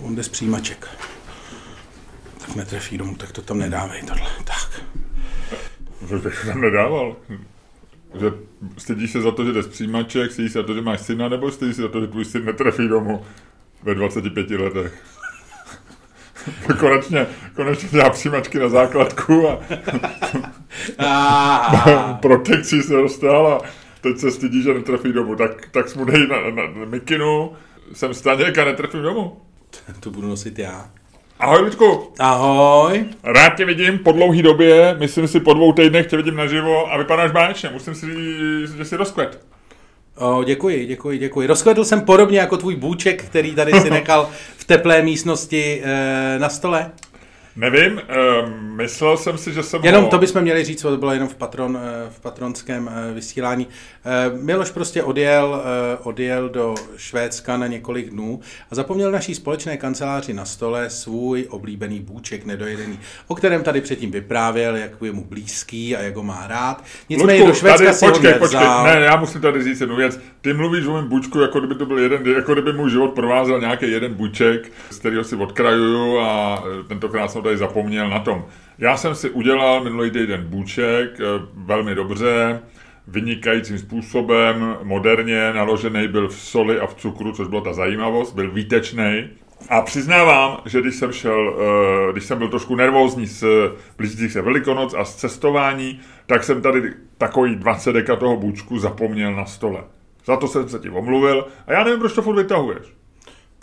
on jde z přijímaček. Tak netrefí domů, tak to tam nedávej tohle. Tak. To bych tam nedával. Že stydíš se za to, že jde z přijímaček, stydíš se za to, že máš syna, nebo stydíš se za to, že tvůj syn netrefí domů ve 25 letech? konečně, konečně dělá přijímačky na základku a protekcí se dostal a teď se stydí, že netrefí domů. Tak, tak smudej na, na, na mikinu, jsem Staněk a netrefím domů. To budu nosit já. Ahoj, Ludku. Ahoj. Rád tě vidím po dlouhé době, myslím si po dvou týdnech tě vidím naživo a vypadáš báječně. Musím si říct, že jsi rozkvet. O, děkuji, děkuji, děkuji. Rozkvedl jsem podobně jako tvůj bůček, který tady si nechal v teplé místnosti e, na stole. Nevím, uh, myslel jsem si, že jsem Jenom ho... to bychom měli říct, to bylo jenom v, patron, eh, v patronském eh, vysílání. Miloš prostě odjel, odjel do Švédska na několik dnů a zapomněl naší společné kanceláři na stole svůj oblíbený bůček nedojedený, o kterém tady předtím vyprávěl, jak je mu blízký a jak ho má rád. Nicméně Ludku, do Švédska tady, si počkej, ho počkej, ne, já musím tady říct jednu věc. Ty mluvíš o mém bučku, jako kdyby to byl jeden, jako kdyby můj život provázel nějaký jeden buček, z kterého si odkrajuju a tentokrát jsem tady zapomněl na tom. Já jsem si udělal minulý týden bůček, eh, velmi dobře, vynikajícím způsobem, moderně, naložený byl v soli a v cukru, což byla ta zajímavost, byl výtečný. A přiznávám, že když jsem šel, eh, když jsem byl trošku nervózní z blížících se Velikonoc a z cestování, tak jsem tady takový 20 deka toho bůčku zapomněl na stole. Za to jsem se ti omluvil a já nevím, proč to furt vytahuješ.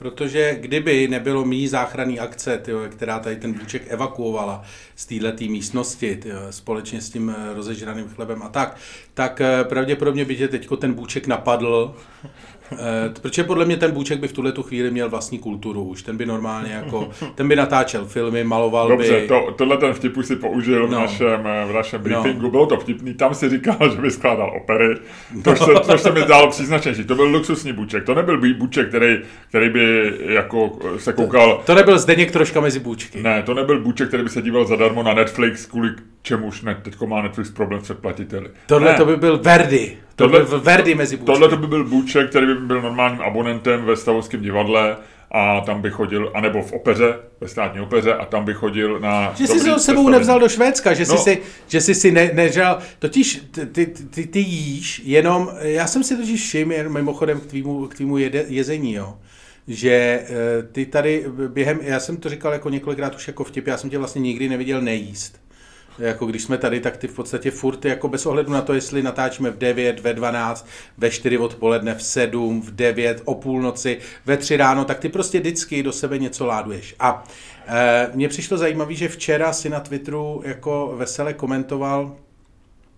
Protože kdyby nebylo mý záchranný akce, tyjo, která tady ten bůček evakuovala z této místnosti tyjo, společně s tím eh, rozežraným chlebem a tak, tak eh, pravděpodobně by tě teď ten bůček napadl protože podle mě ten Bůček by v tuhle tu chvíli měl vlastní kulturu už. Ten by normálně jako, ten by natáčel filmy, maloval Dobře, by... to, tohle ten vtip už si použil no. v, našem, eh, v našem no. briefingu. No. Bylo to vtipný, tam si říkal, že by skládal opery, což se, což se mi zdálo příznačnější. To byl luxusní Bůček, to nebyl Bůček, který, který by jako se koukal... To, to nebyl Zdeněk troška mezi Bůčky. Ne, to nebyl Bůček, který by se díval zadarmo na Netflix, kvůli čemuž ne, teďko má Netflix problém s předplatiteli. Tohle ne. to by byl Verdi. To tohle, byl Verdi mezi Bůčky. Tohle to by byl Bůček, který by byl normálním abonentem ve Stavovském divadle a tam by chodil, anebo v opeře, ve státní opeře, a tam by chodil na... Že jsi si ho sebou nevzal do Švédska, že jsi no. si, že jsi si ne, nežal, totiž ty, ty, ty, ty jíš jenom, já jsem si totiž všiml mimochodem k tvýmu, k tvýmu jede, jezení, jo, že eh, ty tady během, já jsem to říkal jako několikrát už jako vtip, já jsem tě vlastně nikdy neviděl nejíst jako když jsme tady, tak ty v podstatě furt jako bez ohledu na to, jestli natáčíme v 9, ve 12, ve 4 odpoledne, v 7, v 9, o půlnoci, ve 3 ráno, tak ty prostě vždycky do sebe něco láduješ. A e, mně přišlo zajímavé, že včera si na Twitteru jako vesele komentoval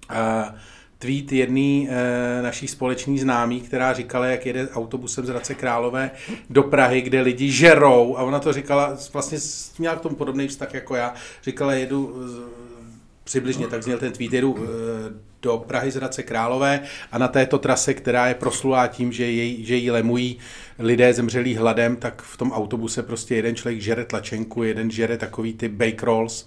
e, tweet jedný e, naší společný známý, která říkala, jak jede autobusem z Hradce Králové do Prahy, kde lidi žerou a ona to říkala, vlastně měla k tomu podobný vztah jako já, říkala, jedu přibližně tak zněl ten tweet, jedu eh, do Prahy z Hradce Králové a na této trase, která je proslulá tím, že, jej, že jí lemují lidé zemřelí hladem, tak v tom autobuse prostě jeden člověk žere tlačenku, jeden žere takový ty bake rolls,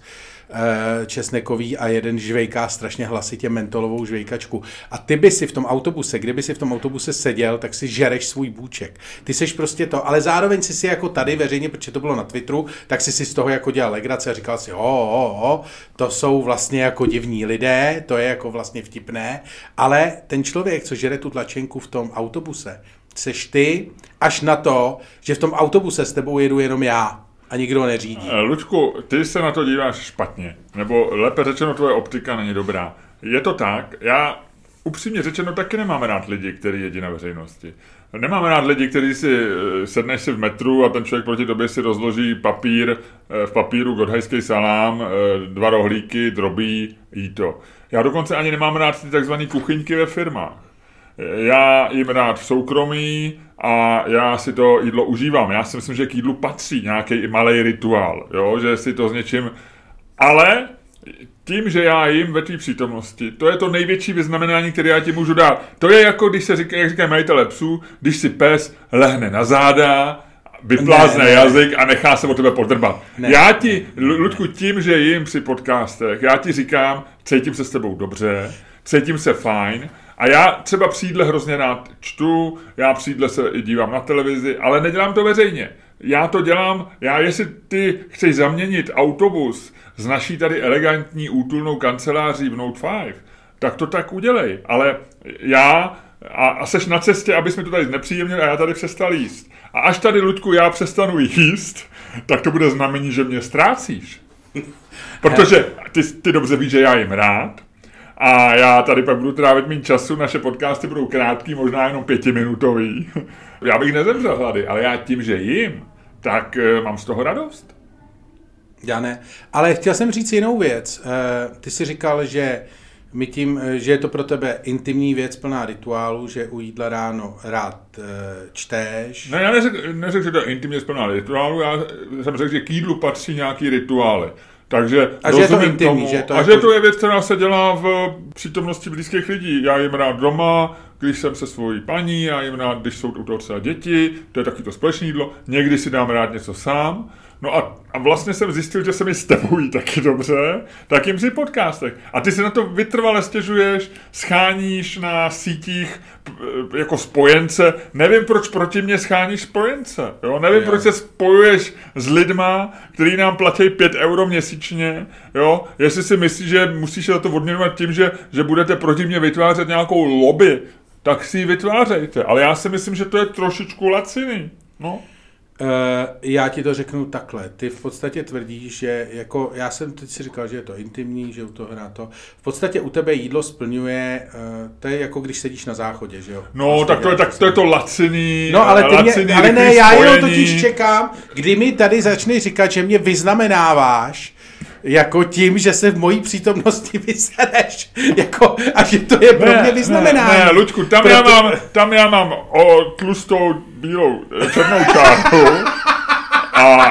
česnekový a jeden žvejká strašně hlasitě mentolovou žvejkačku. A ty by si v tom autobuse, kdyby si v tom autobuse seděl, tak si žereš svůj bůček. Ty seš prostě to, ale zároveň si si jako tady veřejně, protože to bylo na Twitteru, tak si si z toho jako dělal legrace a říkal si, ho, ho, ho, to jsou vlastně jako divní lidé, to je jako vlastně vtipné, ale ten člověk, co žere tu tlačenku v tom autobuse, seš ty, až na to, že v tom autobuse s tebou jedu jenom já. A nikdo neřídí. Eh, Lučku, ty se na to díváš špatně. Nebo lépe řečeno, tvoje optika není dobrá. Je to tak, já upřímně řečeno taky nemám rád lidi, kteří jedí na veřejnosti. Nemám rád lidi, kteří si eh, sedneš si v metru a ten člověk proti tobě si rozloží papír, eh, v papíru godhajský salám, dva rohlíky, drobí, jí to. Já dokonce ani nemám rád ty takzvané kuchyňky ve firmách. Já jim rád v soukromí, a já si to jídlo užívám. Já si myslím, že k jídlu patří nějaký malý rituál, jo? že si to s něčím... Ale tím, že já jim ve tvý přítomnosti, to je to největší vyznamenání, které já ti můžu dát. To je jako, když se říká, jak říkají majitele psů, když si pes lehne na záda, vyplázne ne, ne. jazyk a nechá se o tebe podrbat. Ne, já ti, Ludku, tím, že jim při podcastech, já ti říkám, cítím se s tebou dobře, cítím se fajn, a já třeba při hrozně rád čtu, já při se i dívám na televizi, ale nedělám to veřejně. já to dělám, já jestli ty chceš zaměnit autobus s naší tady elegantní útulnou kanceláří v Note 5, tak to tak udělej. Ale já a, a seš na cestě, abys mi to tady znepříjemnil a já tady přestal jíst. A až tady, Ludku, já přestanu jíst, tak to bude znamení, že mě ztrácíš. Protože ty, ty dobře víš, že já jim rád a já tady pak budu trávit méně času, naše podcasty budou krátký, možná jenom pětiminutový. já bych nezemřel hlady, ale já tím, že jim, tak uh, mám z toho radost. Já ne. Ale chtěl jsem říct jinou věc. Uh, ty jsi říkal, že my tím, eh, že je to pro tebe intimní věc plná rituálu, že u jídla ráno rád čteš. Ne, já neřekl, neřek, že to je intimně plná rituálu, já jsem řekl, že k jídlu patří nějaký rituály. Takže a že je to intimní, tomu, že to a jako... že to je věc, která se dělá v přítomnosti blízkých lidí. Já jim rád doma, když jsem se svojí paní, já jim rád, když jsou u toho třeba děti, to je taky to společné jídlo. Někdy si dám rád něco sám. No a, a vlastně jsem zjistil, že se mi s tebou jí taky dobře, tak jim při podcastech. A ty si na to vytrvale stěžuješ, scháníš na sítích jako spojence. Nevím, proč proti mě scháníš spojence. Jo? Nevím, jo. proč se spojuješ s lidma, který nám platí 5 euro měsíčně. Jo? Jestli si myslíš, že musíš za to odměňovat tím, že, že budete proti mě vytvářet nějakou lobby, tak si ji vytvářejte. Ale já si myslím, že to je trošičku laciný. No. Uh, já ti to řeknu takhle. Ty v podstatě tvrdíš, že jako, já jsem teď si říkal, že je to intimní, že u toho hrá to. V podstatě u tebe jídlo splňuje, uh, to je jako když sedíš na záchodě, že jo? No, tak to, je, tak to je to laciný, No, ale, ty mě, ale ne, já jenom totiž čekám, kdy mi tady začne říkat, že mě vyznamenáváš, jako tím, že se v mojí přítomnosti vysereš, jako, a že to je pro mě vyznamenání. Ne, ne, Luďku, tam, Proto... já mám, tam já mám o tlustou bílou černou čárku a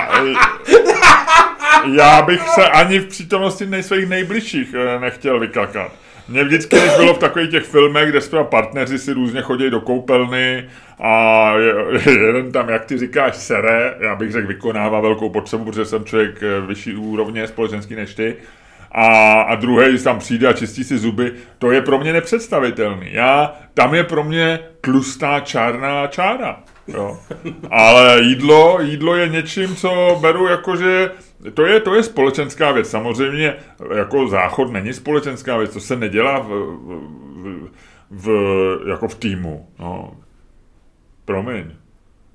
já bych se ani v přítomnosti nej svých nejbližších eh, nechtěl vykakat. Mě vždycky, když bylo v takových těch filmech, kde třeba partneři si různě chodí do koupelny a jeden tam, jak ty říkáš, sere, já bych řekl, vykonává velkou potřebu, protože jsem člověk eh, vyšší úrovně společenský než ty, a, a druhý tam přijde a čistí si zuby, to je pro mě nepředstavitelný. Já, tam je pro mě tlustá čárná čára. Jo. Ale jídlo, jídlo je něčím, co beru jako, že to je, to je společenská věc. Samozřejmě jako záchod není společenská věc, to se nedělá v, v, v, jako v týmu. No. Promiň.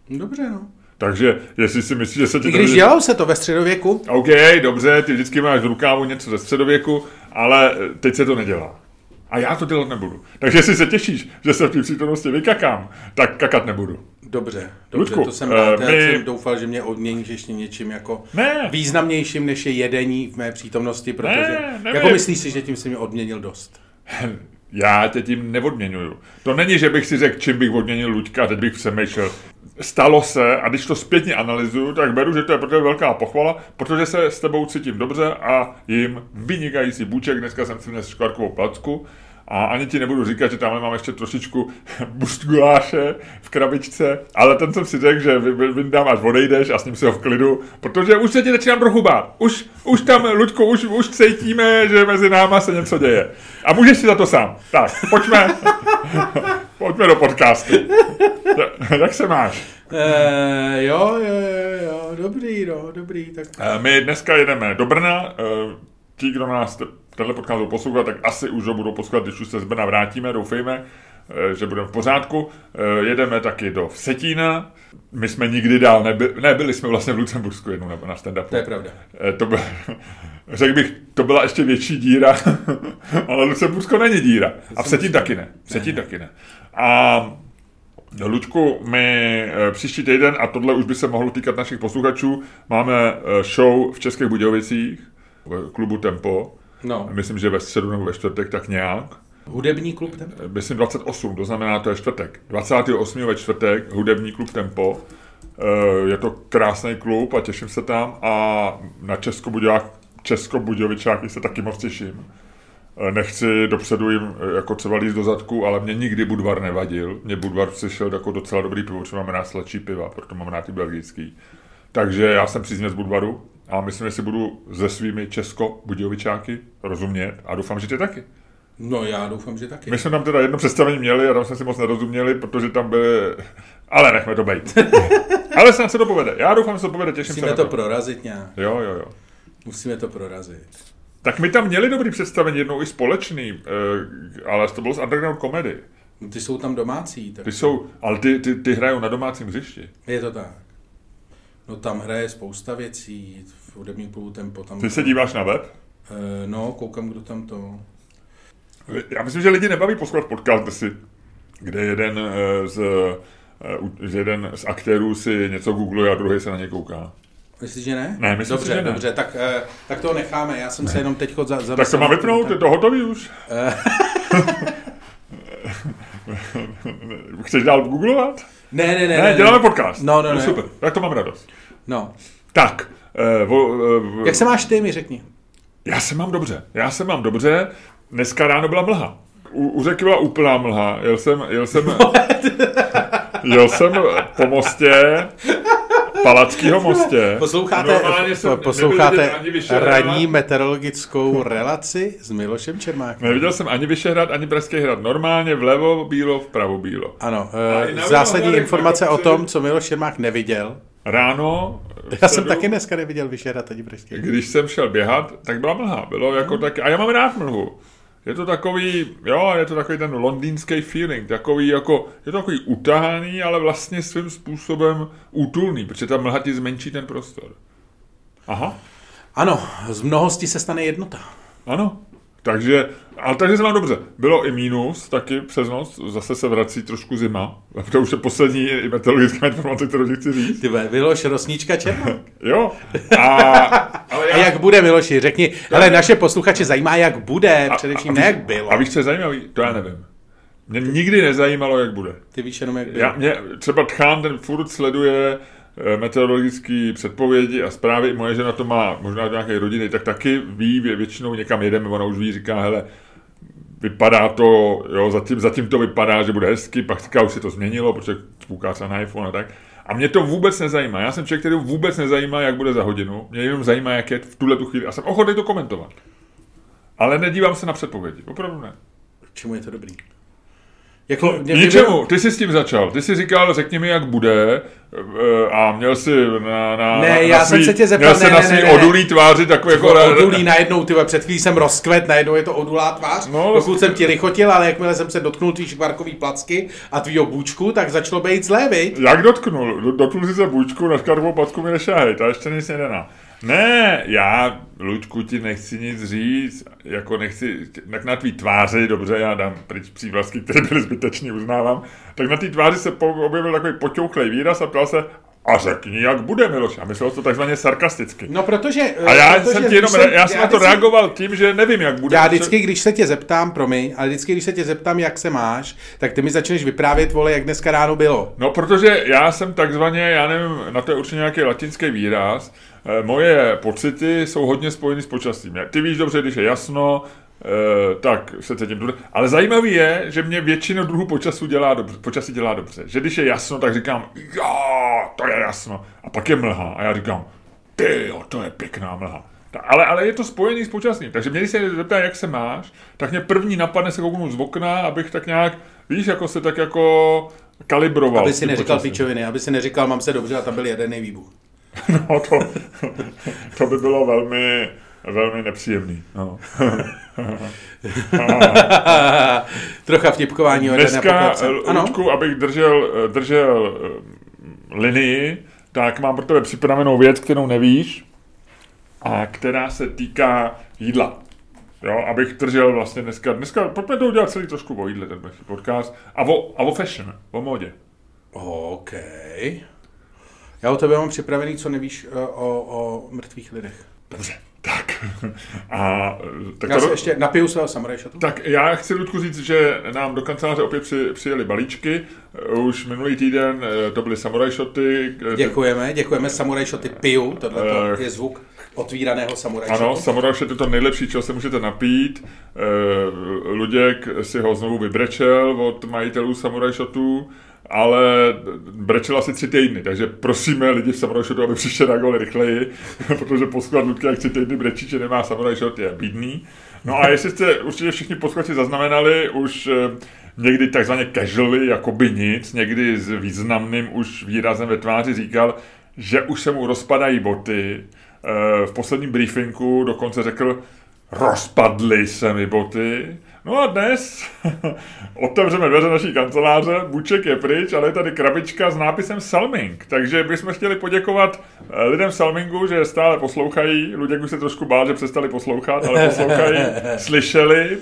Dobře, no. Takže jestli si myslíš, že se ti I když to... dělalo se to ve středověku. OK, dobře, ty vždycky máš v rukávu něco ze středověku, ale teď se to nedělá. A já to dělat nebudu. Takže jestli se těšíš, že se v té přítomnosti vykakám, tak kakat nebudu. Dobře, dobře, Ludku, to jsem rád. Uh, my... Jsem doufal, že mě odměníš ještě něčím jako ne. významnějším, než je jedení v mé přítomnosti, protože ne, jako myslíš si, že tím jsi mě odměnil dost? Já tě tím neodměňuju. To není, že bych si řekl, čím bych odměnil Luďka, teď bych přemýšlel. Stalo se, a když to zpětně analyzuju, tak beru, že to je pro tebe velká pochvala, protože se s tebou cítím dobře a jim vynikající buček. Dneska jsem si měl škvarkovou placku a ani ti nebudu říkat, že tamhle mám ještě trošičku bust guláše v krabičce, ale ten jsem si řekl, že vyndám, až odejdeš a s ním si ho v klidu, protože už se ti začínám trochu bát. Už, už tam, Ludku, už, už cítíme, že mezi náma se něco děje. A můžeš si za to sám. Tak, pojďme. pojďme do podcastu. Jak se máš? Uh, jo, jo, jo, jo, dobrý, no, dobrý. Tak... Uh, my dneska jedeme do Brna. Uh, ti, kdo nás tenhle podcast budou poslouchat, tak asi už ho budou poslouchat, když už se z Brna vrátíme, doufejme, eh, že budeme v pořádku. Eh, jedeme taky do Vsetína. My jsme nikdy dál nebyli, ne, byli jsme vlastně v Lucembursku jednou na stand-upu. To je pravda. Eh, to byl, řekl bych, to byla ještě větší díra, ale Lucembursko není díra. A Vsetín taky ne. Vsetín taky ne. A Lučku, my příští týden, a tohle už by se mohlo týkat našich posluchačů, máme show v Českých Budějovicích, v klubu Tempo, No. Myslím, že ve středu nebo ve čtvrtek tak nějak. Hudební klub Tempo? Myslím 28, to znamená, to je čtvrtek. 28. ve čtvrtek, hudební klub Tempo. Eh, je to krásný klub a těším se tam a na Českobudějovák, Českobudějovičáky se taky moc těším. Eh, nechci dopředu jim eh, jako třeba líst do zadku, ale mě nikdy Budvar nevadil. Mě Budvar přišel jako docela dobrý pivo, protože mám rád sladší piva, proto mám rád i belgický. Takže já jsem příznivec Budvaru a myslím, že si budu se svými česko-budějovičáky rozumět a doufám, že ty taky. No já doufám, že taky. My jsme tam teda jedno představení měli a tam jsme si moc nerozuměli, protože tam byly... Ale nechme to být. Ale snad se to povede. Já doufám, že se to povede, těším Musíme se na to to. prorazit nějak. Jo, jo, jo. Musíme to prorazit. Tak my tam měli dobrý představení, jednou i společný, eh, ale to bylo z underground komedy. No, ty jsou tam domácí. Tak Ty jsou, ale ty, ty, ty hrajou na domácím hřišti. Je to tak. No tam hraje spousta věcí, v hudebním klubu Tempo tam... Ty se díváš na web? Eh, No, koukám, kdo tam to... Já myslím, že lidi nebaví poslouchat podcast, si, kde jeden eh, z, eh, u- že jeden z aktérů si něco googluje a druhý se na ně kouká. Myslíš, že ne? Ne, myslím si, dobře, že ne. dobře, tak, eh, tak to necháme. Já jsem se jenom teď za, za Tak to má vypnout, je to hotový už. Eh. Chceš dál googlovat? Ne, ne, ne. Ne, děláme podcast. No, no, no ne. Super, tak to mám radost. No. Tak, eh, vo, eh, Jak se máš ty, mi řekni. já se mám dobře, já se mám dobře. Dneska ráno byla mlha. U, u řeky byla úplná mlha. Jel jsem, jel jsem, jel jsem po mostě, Palackýho mostě. Posloucháte, Normálně jsem po, posloucháte ranní meteorologickou relaci s Milošem Čermákem. Neviděl jsem ani Vyšehrad, ani Pražský hrad. Normálně vlevo bílo, vpravo bílo. Ano, eh, zásadní informace o tom, co Miloš Čermák neviděl. Ráno, Já jsem středu, taky dneska neviděl Vyšehrad ani Pražský. když jsem šel běhat, tak byla mlha. Bylo jako tak, a já mám rád mlhu. Je to takový, jo, je to takový ten londýnský feeling, takový jako, je to takový utahaný, ale vlastně svým způsobem útulný, protože ta mlha ti zmenší ten prostor. Aha, Ano, z mnohosti se stane jednota. ano. Takže, ale takže se mám dobře. Bylo i mínus taky přes noc, zase se vrací trošku zima. To už je poslední meteorologická informace, kterou ti chci říct. Ty Miloš Rosnička Čermák. Jo. A, ale A jak bude, Miloši, řekni, ale naše posluchače zajímá, jak bude, především ne jak bylo. A víš, co je zajímavý? To já nevím. Mě nikdy nezajímalo, jak bude. Ty víš jenom, jak bylo. Já, mě, třeba Tchán, ten furt sleduje eh, meteorologické předpovědi a zprávy. Moje žena to má možná do nějaké rodiny, tak taky ví, vě- většinou někam jedeme, ona už ví, říká, hele, vypadá to, jo, zatím, zatím to vypadá, že bude hezky, pak říká, už se to změnilo, protože kouká se na iPhone a tak. A mě to vůbec nezajímá. Já jsem člověk, který vůbec nezajímá, jak bude za hodinu. Mě jenom zajímá, jak je v tuhle tu chvíli. A jsem ochotný to komentovat. Ale nedívám se na předpovědi. Opravdu ne. K čemu je to dobrý? Jako, mě- Ničemu, ty jsi s tím začal. Ty jsi říkal, řekni mi, jak bude eh, a měl si na, na, Ne, na, já na jsem svý, se tě zeptal, měl jsi ne, na ne, svý ne, ne. odulý tváři takový jako... Jako odulí najednou, ty před chvílí jsem rozkvet, najednou je to odulá tvář, No, dokud vlastně- jsem ti lichotil, ale jakmile jsem se dotknul tvý škvarkový placky a tvýho bůčku, tak začalo být zlé, viď? Jak dotknul? Do- Dotknul jsi se bůčku, na škarvou packu mi nešáhej, to ještě nic nedaná. Ne, já, Luďku, ti nechci nic říct, jako nechci, tak na tvý tváři, dobře, já dám pryč přívlastky, které byly zbytečný, uznávám, tak na té tváři se objevil takový poťouchlej výraz a ptal se, a řekni, jak bude, Miloš. A myslel to takzvaně sarkasticky. No protože... A já protože jsem ti jenom, se- já jsem na to vždycky- reagoval tím, že nevím, jak bude. Já vždycky, když se tě zeptám, promiň, ale vždycky, když se tě zeptám, jak se máš, tak ty mi začneš vyprávět, vole, jak dneska ráno bylo. No, protože já jsem takzvaně, já nevím, na to je určitě nějaký latinský výraz, eh, moje pocity jsou hodně spojeny s počasím. Ty víš dobře, když je jasno, eh, tak se cítím dobře. Ale zajímavý je, že mě většinu druhů počasu dělá dobře, počasí dělá dobře. Že když je jasno, tak říkám, jo, to je jasno. A pak je mlha a já říkám, ty jo, to je pěkná mlha. Ta- Ale, ale je to spojený s počasím. Takže mě, když se zeptá, jak se máš, tak mě první napadne se kouknout z okna, abych tak nějak, víš, jako se tak jako kalibroval. Aby si neříkal pičoviny, aby si neříkal, mám se dobře a tam byl jedený výbuch. No, to, to by bylo velmi, velmi nepříjemný. No. Trocha vtipkování o Dneska. Ano, Luďku, abych držel, držel eh, linii, tak mám pro tebe připravenou věc, kterou nevíš, a která se týká jídla. Jo, abych držel vlastně dneska, dneska, pojďme to udělat celý trošku o jídle, ten podcast, a o, a o fashion, o módě. OK. Já u tebe mám připravený, co nevíš eh, o, o mrtvých lidech. Dobře, tak. A, tak Já si ještě napiju svého samuraj shotu. Tak já chci, Ludku, říct, že nám do kanceláře opět při, přijeli balíčky. Už minulý týden eh, to byly samurai shoty. eh, Děkujeme, děkujeme samuraj shoty piju, tohle Eh, je zvuk otvíraného samuraj Ano, shot je to nejlepší, čeho se můžete napít. Luděk si ho znovu vybrečel od majitelů samurai shotů ale brečel asi tři týdny, takže prosíme lidi v Samurai Shotu, aby přišli na gol rychleji, protože posklad Ludky jak tři týdny brečí, že nemá Samurai Shot, je bídný. No a jestli jste určitě všichni posluchači zaznamenali, už eh, někdy takzvaně casually, jako by nic, někdy s významným už výrazem ve tváři říkal, že už se mu rozpadají boty. Eh, v posledním briefingu dokonce řekl, rozpadly se mi boty. No a dnes otevřeme dveře naší kanceláře, buček je pryč, ale je tady krabička s nápisem Salming. Takže bychom chtěli poděkovat eh, lidem Salmingu, že stále poslouchají. Luděk už se trošku bál, že přestali poslouchat, ale poslouchají, slyšeli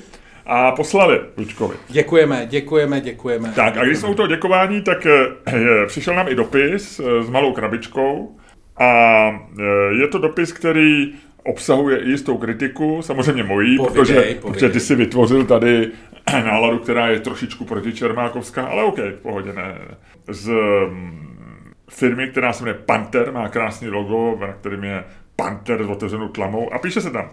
a poslali Lučkovi. Děkujeme, děkujeme, děkujeme. Tak a když jsme u toho děkování, tak eh, přišel nám i dopis eh, s malou krabičkou a je to dopis, který obsahuje i jistou kritiku, samozřejmě mojí, povědej, protože, povědej. protože ty si vytvořil tady náladu, která je trošičku proti Čermákovská, ale OK, v pohodě, ne. Z mm, firmy, která se jmenuje Panther, má krásný logo, na kterým je Panther s otevřenou tlamou a píše se tam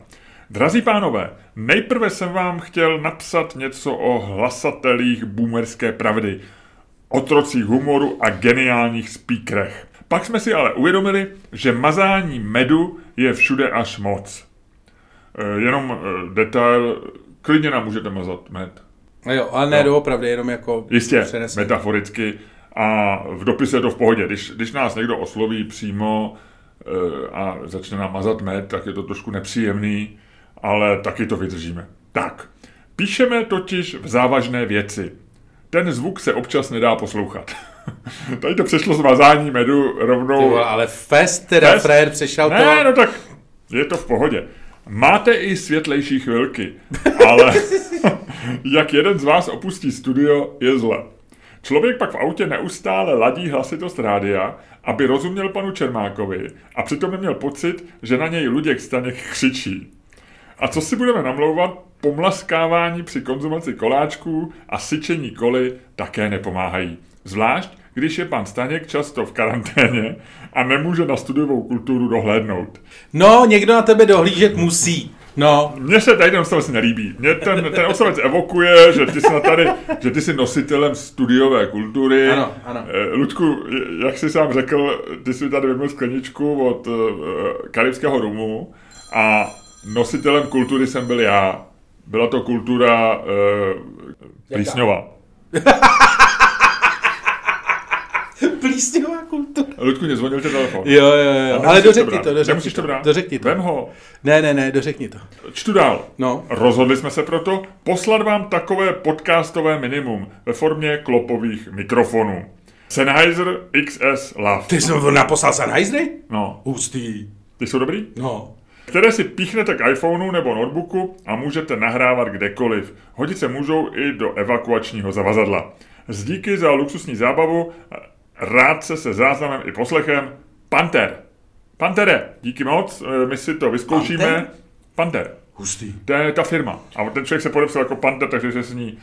Drazí pánové, nejprve jsem vám chtěl napsat něco o hlasatelích boomerské pravdy, otrocích humoru a geniálních speakerech. Pak jsme si ale uvědomili, že mazání medu je všude až moc. E, jenom e, detail, klidně nám můžete mazat med. No jo, ale ne no. doopravdy, jenom jako Jistě, přenesení. metaforicky. A v dopise je to v pohodě. Když, když nás někdo osloví přímo e, a začne nám mazat med, tak je to trošku nepříjemný, ale taky to vydržíme. Tak, píšeme totiž v závažné věci. Ten zvuk se občas nedá poslouchat. Tady to přešlo z vazání medu rovnou... Tyvo, ale fest teda, fest? frajer, přešel ne, to... Ne, no tak je to v pohodě. Máte i světlejší chvilky, ale jak jeden z vás opustí studio, je zle. Člověk pak v autě neustále ladí hlasitost rádia, aby rozuměl panu Čermákovi a přitom neměl pocit, že na něj Luděk Staněk křičí. A co si budeme namlouvat, pomlaskávání při konzumaci koláčků a syčení koly také nepomáhají. Zvlášť, když je pan Staněk často v karanténě a nemůže na studiovou kulturu dohlédnout. No, někdo na tebe dohlížet musí. No. Mně se tady ten odstavec nelíbí. Mně ten, ten odstavec evokuje, že ty jsi tady, že ty jsi nositelem studiové kultury. Ano, ano. Eh, Ludku, jak jsi sám řekl, ty jsi tady vyměl skleničku od uh, karibského rumu a nositelem kultury jsem byl já. Byla to kultura uh, plísňová. Plísňová kultura. Ludku, mě zvonil tě telefon. Jo, jo, jo. Ale dořekni to, to dořekni to. brát. Dořekni to. Vem ho. Ne, ne, ne, dořekni to. Čtu dál. No. Rozhodli jsme se proto poslat vám takové podcastové minimum ve formě klopových mikrofonů. Sennheiser XS Love. Ty jsi naposlal Sennheisery? No. Hustý. Ty jsou dobrý? No. Které si píchnete k iPhoneu nebo notebooku a můžete nahrávat kdekoliv. Hodit se můžou i do evakuačního zavazadla. Z díky za luxusní zábavu rád se se záznamem i poslechem. Panther. Pantere, díky moc, eh, my si to vyzkoušíme. Panther? Panther. Hustý. To je ta firma. A ten člověk se podepsal jako Panther, takže se s ní,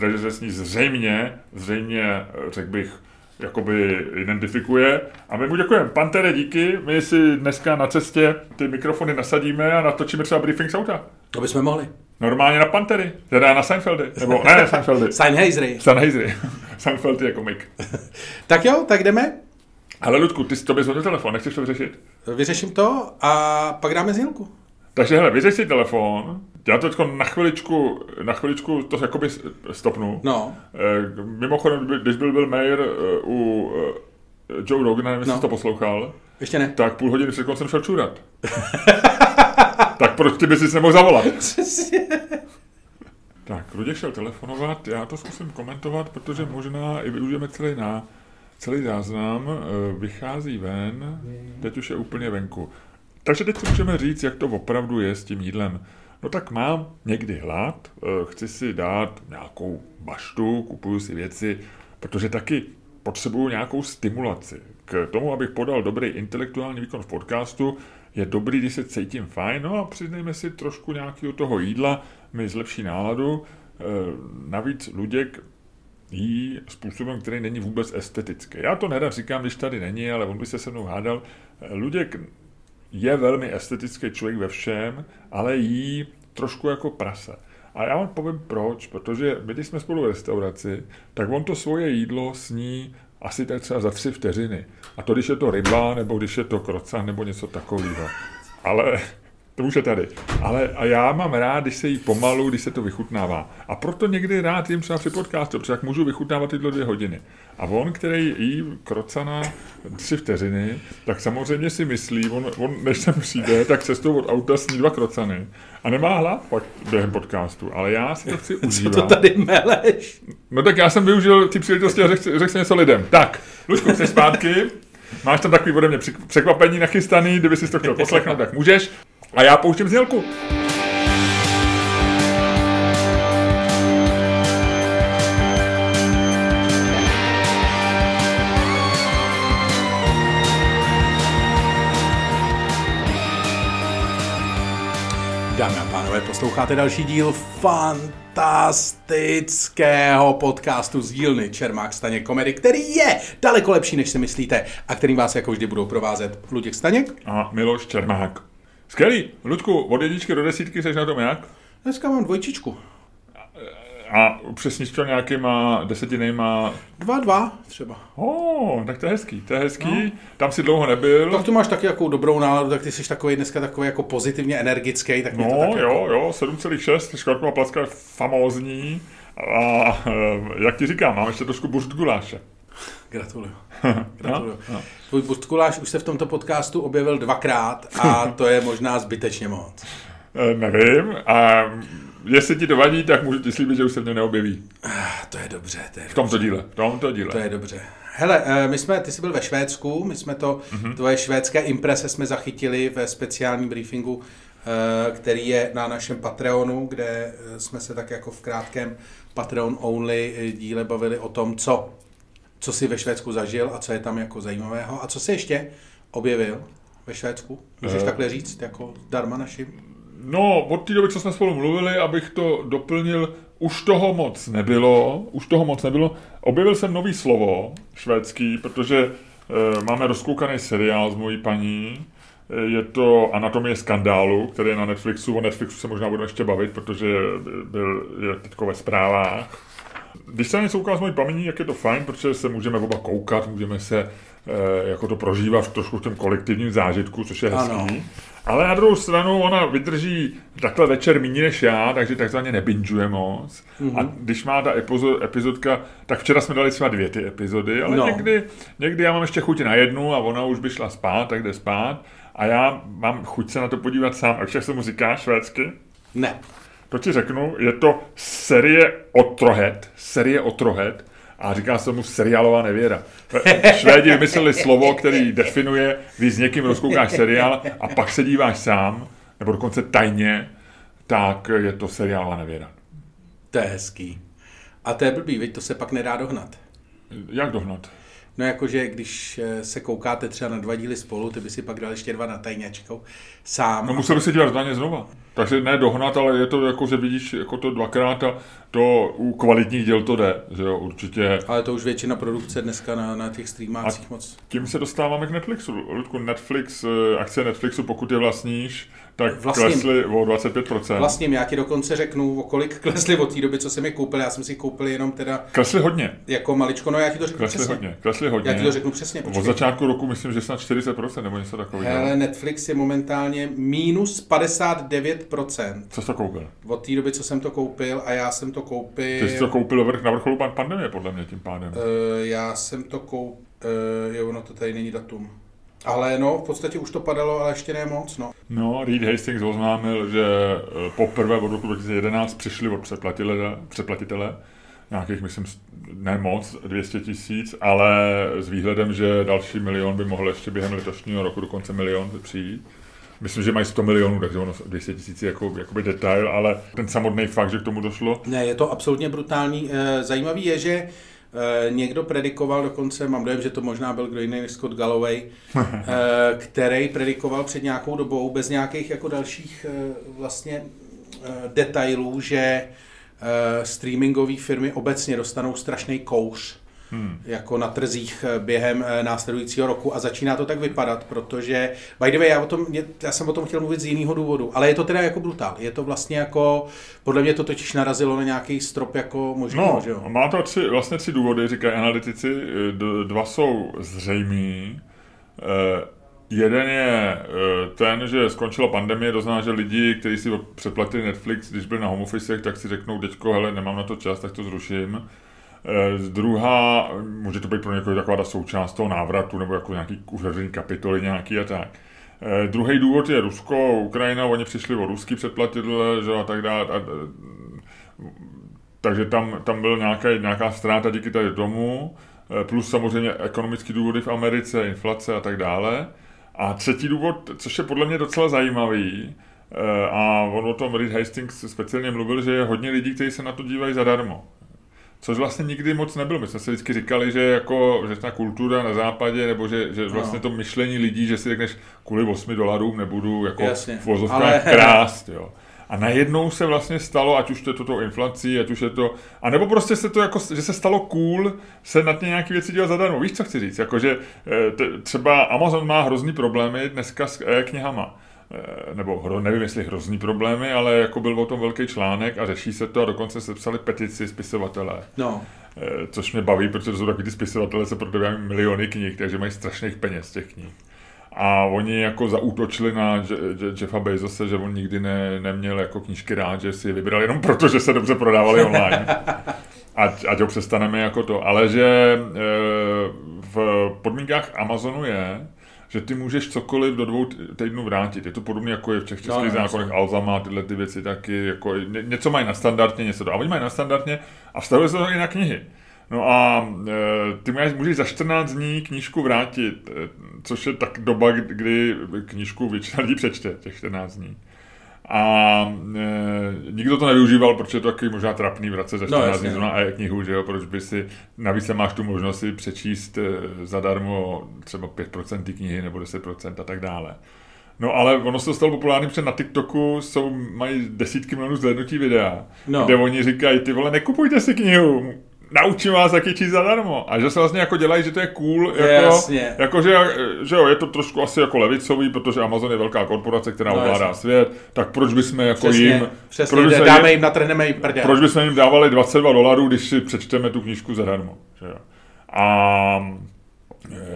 takže se s ní zřejmě, zřejmě, eh, řekl bych, jakoby identifikuje. A my mu děkujeme. Pantere, díky. My si dneska na cestě ty mikrofony nasadíme a natočíme třeba briefing z auta. To bychom mohli. Normálně na Pantery, teda na Seinfeldy, nebo ne, ne Seinfeldy. Seinheisery. Seinheisery. Seinfeld je komik. tak jo, tak jdeme. Ale Ludku, ty to bys telefon, nechceš to vyřešit? Vyřeším to a pak dáme znělku. Takže hele, vyřeš si telefon, já to na chviličku, na chviličku to jakoby stopnu. No. E, mimochodem, když byl Bill Mayer eh, u eh, Joe Rogana, nevím, jestli no. to poslouchal. Ještě ne. Tak půl hodiny před koncem šel čůrat. tak proč ty bys si nemohl zavolat? tak, Luděk šel telefonovat, já to zkusím komentovat, protože možná i využijeme celý na celý záznam, vychází ven, teď už je úplně venku. Takže teď si můžeme říct, jak to opravdu je s tím jídlem. No tak mám někdy hlad, eh, chci si dát nějakou baštu, kupuju si věci, protože taky potřebuju nějakou stimulaci. K tomu, abych podal dobrý intelektuální výkon v podcastu, je dobrý, když se cítím fajn, no a přiznejme si trošku nějakého toho jídla, mi zlepší náladu. Eh, navíc Luděk jí způsobem, který není vůbec estetický. Já to nerad říkám, když tady není, ale on by se se mnou hádal. Eh, Luděk je velmi estetický člověk ve všem, ale jí trošku jako prase. A já vám povím proč, protože my, když jsme spolu v restauraci, tak on to svoje jídlo sní asi tak třeba za tři vteřiny. A to, když je to ryba, nebo když je to krocan, nebo něco takového. Ale to už je tady. Ale a já mám rád, když se jí pomalu, když se to vychutnává. A proto někdy rád jim třeba při podcastu, protože jak můžu vychutnávat tyhle dvě hodiny. A on, který jí krocana tři vteřiny, tak samozřejmě si myslí, on, on než sem přijde, tak cestou od auta sní dva krocany. A nemá hlad pak během podcastu, ale já si to chci užívat. Co to tady meleš? No tak já jsem využil ty příležitosti a řekl, řekl něco lidem. Tak, Lučku, jsi zpátky. Máš tam takový ode mě překvapení nachystaný, kdyby si to chtěl poslechnout, tak můžeš. A já pouštím znělku. Dámy a pánové, posloucháte další díl fantastického podcastu z dílny Čermák Staněk Komedy, který je daleko lepší, než si myslíte a kterým vás jako vždy budou provázet Luděk Staněk a Miloš Čermák. Skvělý. Ludku, od jedničky do desítky jsi na tom jak? Dneska mám dvojčičku. A upřesníš to nějakýma desetinejma? Dva, dva třeba. Oh, tak to je hezký, to je hezký. No. Tam si dlouho nebyl. Tak tu máš taky jako dobrou náladu, tak ty jsi takový dneska takový jako pozitivně energický. Tak no, to tak jo, jako... jo, 7,6, škorková placka je famózní. A jak ti říkám, mám ještě trošku burst guláše. Gratuluju. Gratuluju. No, no. Tvůj burstkuláš už se v tomto podcastu objevil dvakrát a to je možná zbytečně moc. Eh, nevím. A jestli ti to vadí, tak můžu ti slíbit, že už se mě neobjeví. Ah, to je dobře. To je v tomto díle. V tomto díle. To je dobře. Hele, eh, my jsme, ty jsi byl ve Švédsku, my jsme to, mm-hmm. tvoje švédské imprese jsme zachytili ve speciálním briefingu, eh, který je na našem Patreonu, kde jsme se tak jako v krátkém Patreon only díle bavili o tom, co co si ve Švédsku zažil a co je tam jako zajímavého a co se ještě objevil ve Švédsku? Můžeš uh, takhle říct, jako darma našim? No, od té doby, co jsme spolu mluvili, abych to doplnil, už toho moc nebylo, už toho moc nebylo. Objevil jsem nový slovo, švédský, protože e, máme rozkoukaný seriál s mojí paní, je to Anatomie skandálu, který je na Netflixu. O Netflixu se možná budeme ještě bavit, protože byl, je teď ve zprávách. Když se na něco ukáže z mojí paměti, jak je to fajn, protože se můžeme oba koukat, můžeme se e, jako to prožívat v trošku v tom kolektivním zážitku, což je hezký. Ano. Ale na druhou stranu ona vydrží takhle večer méně než já, takže takzvaně nebinžuje moc. Mm-hmm. A když má ta epizod, epizodka, tak včera jsme dali třeba dvě ty epizody, ale no. někdy, někdy já mám ještě chuť na jednu a ona už by šla spát, tak jde spát. A já mám chuť se na to podívat sám. A jak se mu říká švédsky? Ne. To ti řeknu, je to série Otrohet, série Otrohet, a říká se mu seriálová nevěra. Švédi vymysleli slovo, který definuje, když s někým rozkoukáš seriál a pak se díváš sám, nebo dokonce tajně, tak je to seriálová nevěra. To je hezký. A to je blbý, veď to se pak nedá dohnat. Jak dohnat? No jakože, když eh, se koukáte třeba na dva díly spolu, ty by si pak dal ještě dva na tajňačkou sám. No musel by si dělat zdaně znova. Takže ne dohnat, ale je to jako, že vidíš jako to dvakrát a to u kvalitních děl to jde, že jo, určitě. Ale to už většina produkce dneska na, na těch streamácích moc. Tím se dostáváme k Netflixu. Ludku, Netflix, eh, akce Netflixu, pokud je vlastníš, tak vlastně, klesly o 25%. Vlastně já ti dokonce řeknu, o kolik klesly od té doby, co jsem je koupil. Já jsem si koupil jenom teda... Klesly hodně. Jako maličko, no já ti to řeknu klesly přesně. hodně, klesly hodně. Já ti to řeknu přesně, počkej. Od začátku roku myslím, že snad 40% nebo něco takového. Hele, Netflix je momentálně minus 59%. Co jsi to koupil? Od té doby, co jsem to koupil a já jsem to koupil... Ty jsi to koupil vrch na vrcholu pandemie, podle mě tím pádem. Uh, já jsem to koupil... Uh, jo, ono to tady není datum. Ale no, v podstatě už to padalo, ale ještě ne moc, no. No, Reed Hastings oznámil, že eh, poprvé od roku 2011 přišli od předplatitele, předplatitele nějakých, myslím, ne moc, 200 tisíc, ale s výhledem, že další milion by mohl ještě během letošního roku dokonce milion přijít. Myslím, že mají 100 milionů, takže ono 200 tisíc je jako, jakoby detail, ale ten samotný fakt, že k tomu došlo. Ne, je to absolutně brutální. Eh, zajímavý je, že někdo predikoval dokonce, mám dojem, že to možná byl kdo jiný než Scott Galloway, eh, který predikoval před nějakou dobou bez nějakých jako dalších eh, vlastně detailů, že streamingové firmy obecně dostanou strašný kouř hmm. jako na trzích eh, během eh, následujícího roku a začíná to tak vypadat, protože, by the way, já, o tom, já jsem o tom chtěl mluvit z jiného důvodu, ale je to teda jako brutál. Je to vlastně jako, podle mě to totiž narazilo na nějaký strop jako možná, no, že jo? má to tři, vlastně tři důvody, říkají analytici, dva jsou zřejmý, Jeden je ten, že skončila pandemie, to znamená, že lidi, kteří si přeplatili Netflix, když byli na home office, tak si řeknou, teďko, hele, nemám na to čas, tak to zruším. Eh, druhá, může to být pro někoho taková ta součást toho návratu, nebo jako nějaký uzavření kapitoly nějaký a tak. Eh, druhý důvod je Rusko, Ukrajina, oni přišli o ruský předplatidle, že a tak dále. A, takže tam, tam byl nějaká, nějaká ztráta díky tady tomu, eh, plus samozřejmě ekonomické důvody v Americe, inflace a tak dále. A třetí důvod, což je podle mě docela zajímavý, a on o tom Reed Hastings speciálně mluvil, že je hodně lidí, kteří se na to dívají zadarmo. Což vlastně nikdy moc nebylo. My jsme si vždycky říkali, že jako, že ta kultura na západě, nebo že, že vlastně no. to myšlení lidí, že si řekneš kvůli 8 dolarům nebudu jako Jasně. v vozovkách Ale... krást, jo. A najednou se vlastně stalo, ať už to je toto inflací, ať už je to, a nebo prostě se to jako, že se stalo cool se nad nějaké věci dělat zadarmo. Víš, co chci říct? Jako, že eh, třeba Amazon má hrozný problémy dneska s e-knihama Eh, nebo nevím, jestli hrozný problémy, ale jako byl o tom velký článek a řeší se to a dokonce se psali petici spisovatelé. No. Eh, což mě baví, protože to jsou takový ty spisovatelé, se prodávají miliony knih, takže mají strašných peněz těch knih. A oni jako zaútočili na Jeffa Bezose, že on nikdy ne, neměl jako knížky rád, že si je vybral jenom proto, že se dobře prodávali online. Ať, ať ho přestaneme jako to. Ale že e, v podmínkách Amazonu je, že ty můžeš cokoliv do dvou týdnů vrátit. Je to podobně jako je v těch českých no, zákonech Alza má tyhle ty věci taky, jako něco mají na standardně, něco to. A oni mají na standardně a vztahuje se to i na knihy. No a e, ty můžeš za 14 dní knížku vrátit, e, což je tak doba, kdy knížku většina lidí přečte, těch 14 dní. A e, nikdo to nevyužíval, protože je to taky možná trapný vracet za 14 no, dní na e-knihu, že jo, proč by si, navíc máš tu možnost si přečíst e, zadarmo třeba 5% ty knihy nebo 10% a tak dále. No ale ono se stalo populární, protože na TikToku jsou, mají desítky milionů zhlédnutí videa, no. kde oni říkají, ty vole, nekupujte si knihu, naučím vás taky číst zadarmo. A že se vlastně jako dělají, že to je cool, jako, Jasně. jako že, že jo, je to trošku asi jako levicový, protože Amazon je velká korporace, která no, ovládá jasně. svět, tak proč bychom jako přesně, jim... Přesně, proč bychom dáme jim, natrhneme jim prdě. Proč bychom jim dávali 22 dolarů, když si přečteme tu knížku zadarmo. Že jo. A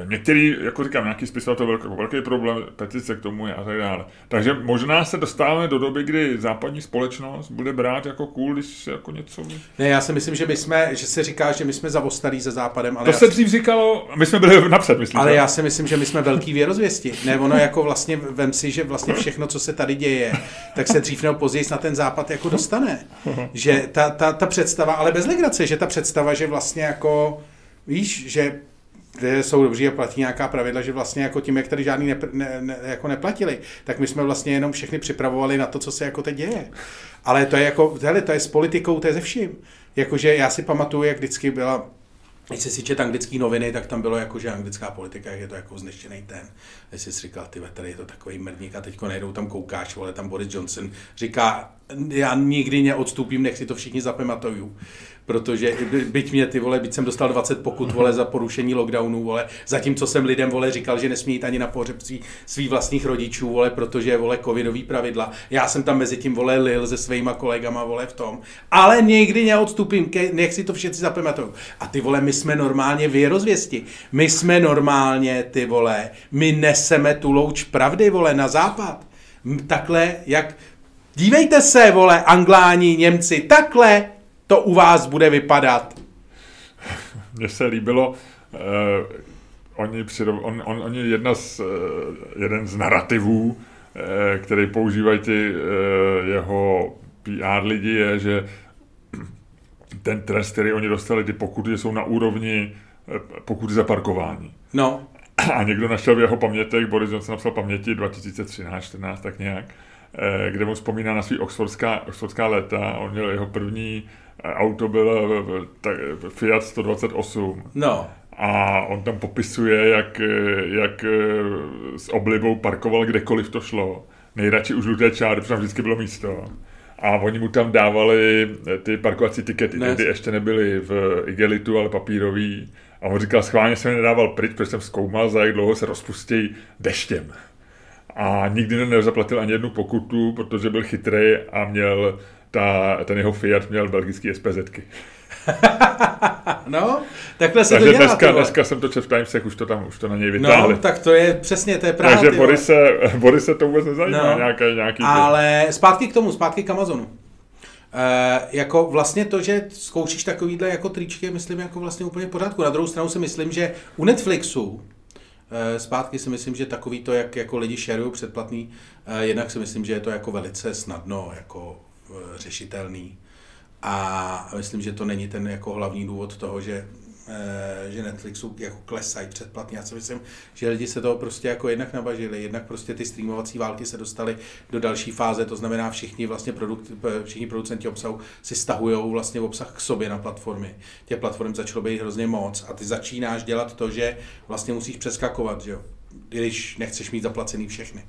některý, jako říkám, nějaký spisovatel velký, velký problém, petice k tomu je a tak dále. Takže možná se dostáváme do doby, kdy západní společnost bude brát jako cool, když jako něco... Ne, já si myslím, že my jsme, že se říká, že my jsme zavostalí se západem. Ale to se dřív říkalo, my jsme byli napřed, myslím. Ale já si myslím, že my jsme velký věrozvěsti. Ne, ono jako vlastně, vem si, že vlastně všechno, co se tady děje, tak se dřív nebo později na ten západ jako dostane. Že ta, ta, ta představa, ale bez legrace, že ta představa, že vlastně jako Víš, že kde jsou dobří a platí nějaká pravidla, že vlastně jako tím, jak tady žádný ne, ne, ne, jako neplatili, tak my jsme vlastně jenom všechny připravovali na to, co se jako teď děje. Ale to je jako, hele, to je s politikou, to je ze vším. Jakože já si pamatuju, jak vždycky byla když si čet anglické noviny, tak tam bylo jako, že anglická politika je to jako zneštěný ten. Když jsi říkal, ty tady je to takový mrdník a teďko nejdou tam koukáš, vole, tam Boris Johnson říká, já nikdy neodstupím, nech si to všichni zapamatuju protože byť mě ty vole, byť jsem dostal 20 pokut vole za porušení lockdownu, vole, zatímco jsem lidem vole říkal, že nesmí jít ani na pohřeb svý, svých vlastních rodičů, vole, protože je vole covidový pravidla. Já jsem tam mezi tím vole lil se svýma kolegama vole v tom, ale někdy neodstupím, ke, nech si to všichni zapamatují. A ty vole, my jsme normálně věrozvěsti. My jsme normálně ty vole, my neseme tu louč pravdy vole na západ. Takhle, jak Dívejte se, vole, Angláni, Němci, takhle to u vás bude vypadat. Mně se líbilo, eh, oni, přirov, on, on, oni jedna z, eh, jeden z narrativů, eh, který používají ty eh, jeho PR lidi, je, že ten trest, který oni dostali, ty pokuty jsou na úrovni eh, pokuty za parkování. No. A někdo našel v jeho pamětech, Boris Johnson napsal paměti 2013, 14 tak nějak, eh, kde mu vzpomíná na svý oxfordská, oxfordská léta. On měl jeho první auto bylo tak, Fiat 128. No. A on tam popisuje, jak, jak s oblibou parkoval kdekoliv to šlo. Nejradši už žluté čáry, protože tam vždycky bylo místo. a oni mu tam dávali ty parkovací tikety, ne. tehdy ještě nebyly v igelitu, ale papírový. A on říkal, schválně jsem je nedával pryč, protože jsem zkoumal, za jak dlouho se rozpustí deštěm. A nikdy nezaplatil ani jednu pokutu, protože byl chytrý a měl ta, ten jeho Fiat měl belgický SPZky. no, takhle se Takže to dělá. Dneska, dneska jsem to četl v Timesech, už to tam, už to na něj vytáhli. No, tak to je přesně, to je právě. Takže Borise, Borise to vůbec nezajímá, no, nějaký, nějaký Ale ty. zpátky k tomu, zpátky k Amazonu. E, jako vlastně to, že zkoušíš takovýhle jako tričky, myslím jako vlastně úplně v pořádku. Na druhou stranu si myslím, že u Netflixu e, zpátky si myslím, že takový to, jak jako lidi šerují předplatný, e, jednak si myslím, že je to jako velice snadno jako řešitelný. A myslím, že to není ten jako hlavní důvod toho, že eh, že Netflixu jako klesají předplatně. Já si myslím, že lidi se toho prostě jako jednak nabažili, jednak prostě ty streamovací války se dostaly do další fáze, to znamená všichni vlastně produkt, všichni producenti obsahu si stahují vlastně obsah k sobě na platformy. Těch platform začalo být hrozně moc a ty začínáš dělat to, že vlastně musíš přeskakovat, že jo? když nechceš mít zaplacený všechny.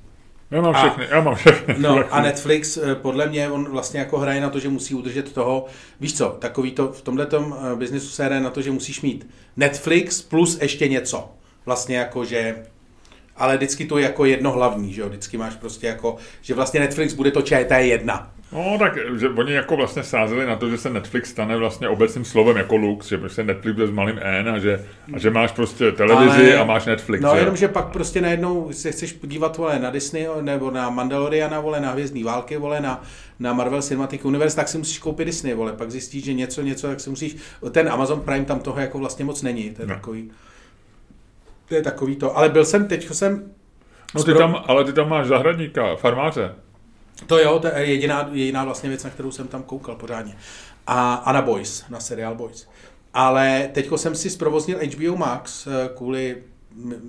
Já mám všechny, a, já mám všechny. No a Netflix, eh, podle mě, on vlastně jako hraje na to, že musí udržet toho, víš co, takový to, v tomhle eh, biznesu se hraje na to, že musíš mít Netflix plus ještě něco. Vlastně jako, že ale vždycky to je jako jedno hlavní, že jo, vždycky máš prostě jako, že vlastně Netflix bude to ČT1. No, tak že oni jako vlastně sázeli na to, že se Netflix stane vlastně obecným slovem jako lux, že prostě Netflix bude s malým N a že, a že máš prostě televizi Ale, a máš Netflix. No, že? jenom, že pak prostě najednou se chceš podívat, vole, na Disney, nebo na Mandaloriana, vole, na Hvězdný války, vole, na, na Marvel Cinematic Universe, tak si musíš koupit Disney, vole, pak zjistíš, že něco, něco, tak si musíš, ten Amazon Prime tam toho jako vlastně moc není, to je no. takový, to je takový to, ale byl jsem, teď jsem... No ty tam, ale ty tam máš zahradníka, farmáře. To jo, to je jediná, jediná vlastně věc, na kterou jsem tam koukal pořádně. A, a na Boys, na seriál Boys. Ale teďko jsem si zprovoznil HBO Max eh, kvůli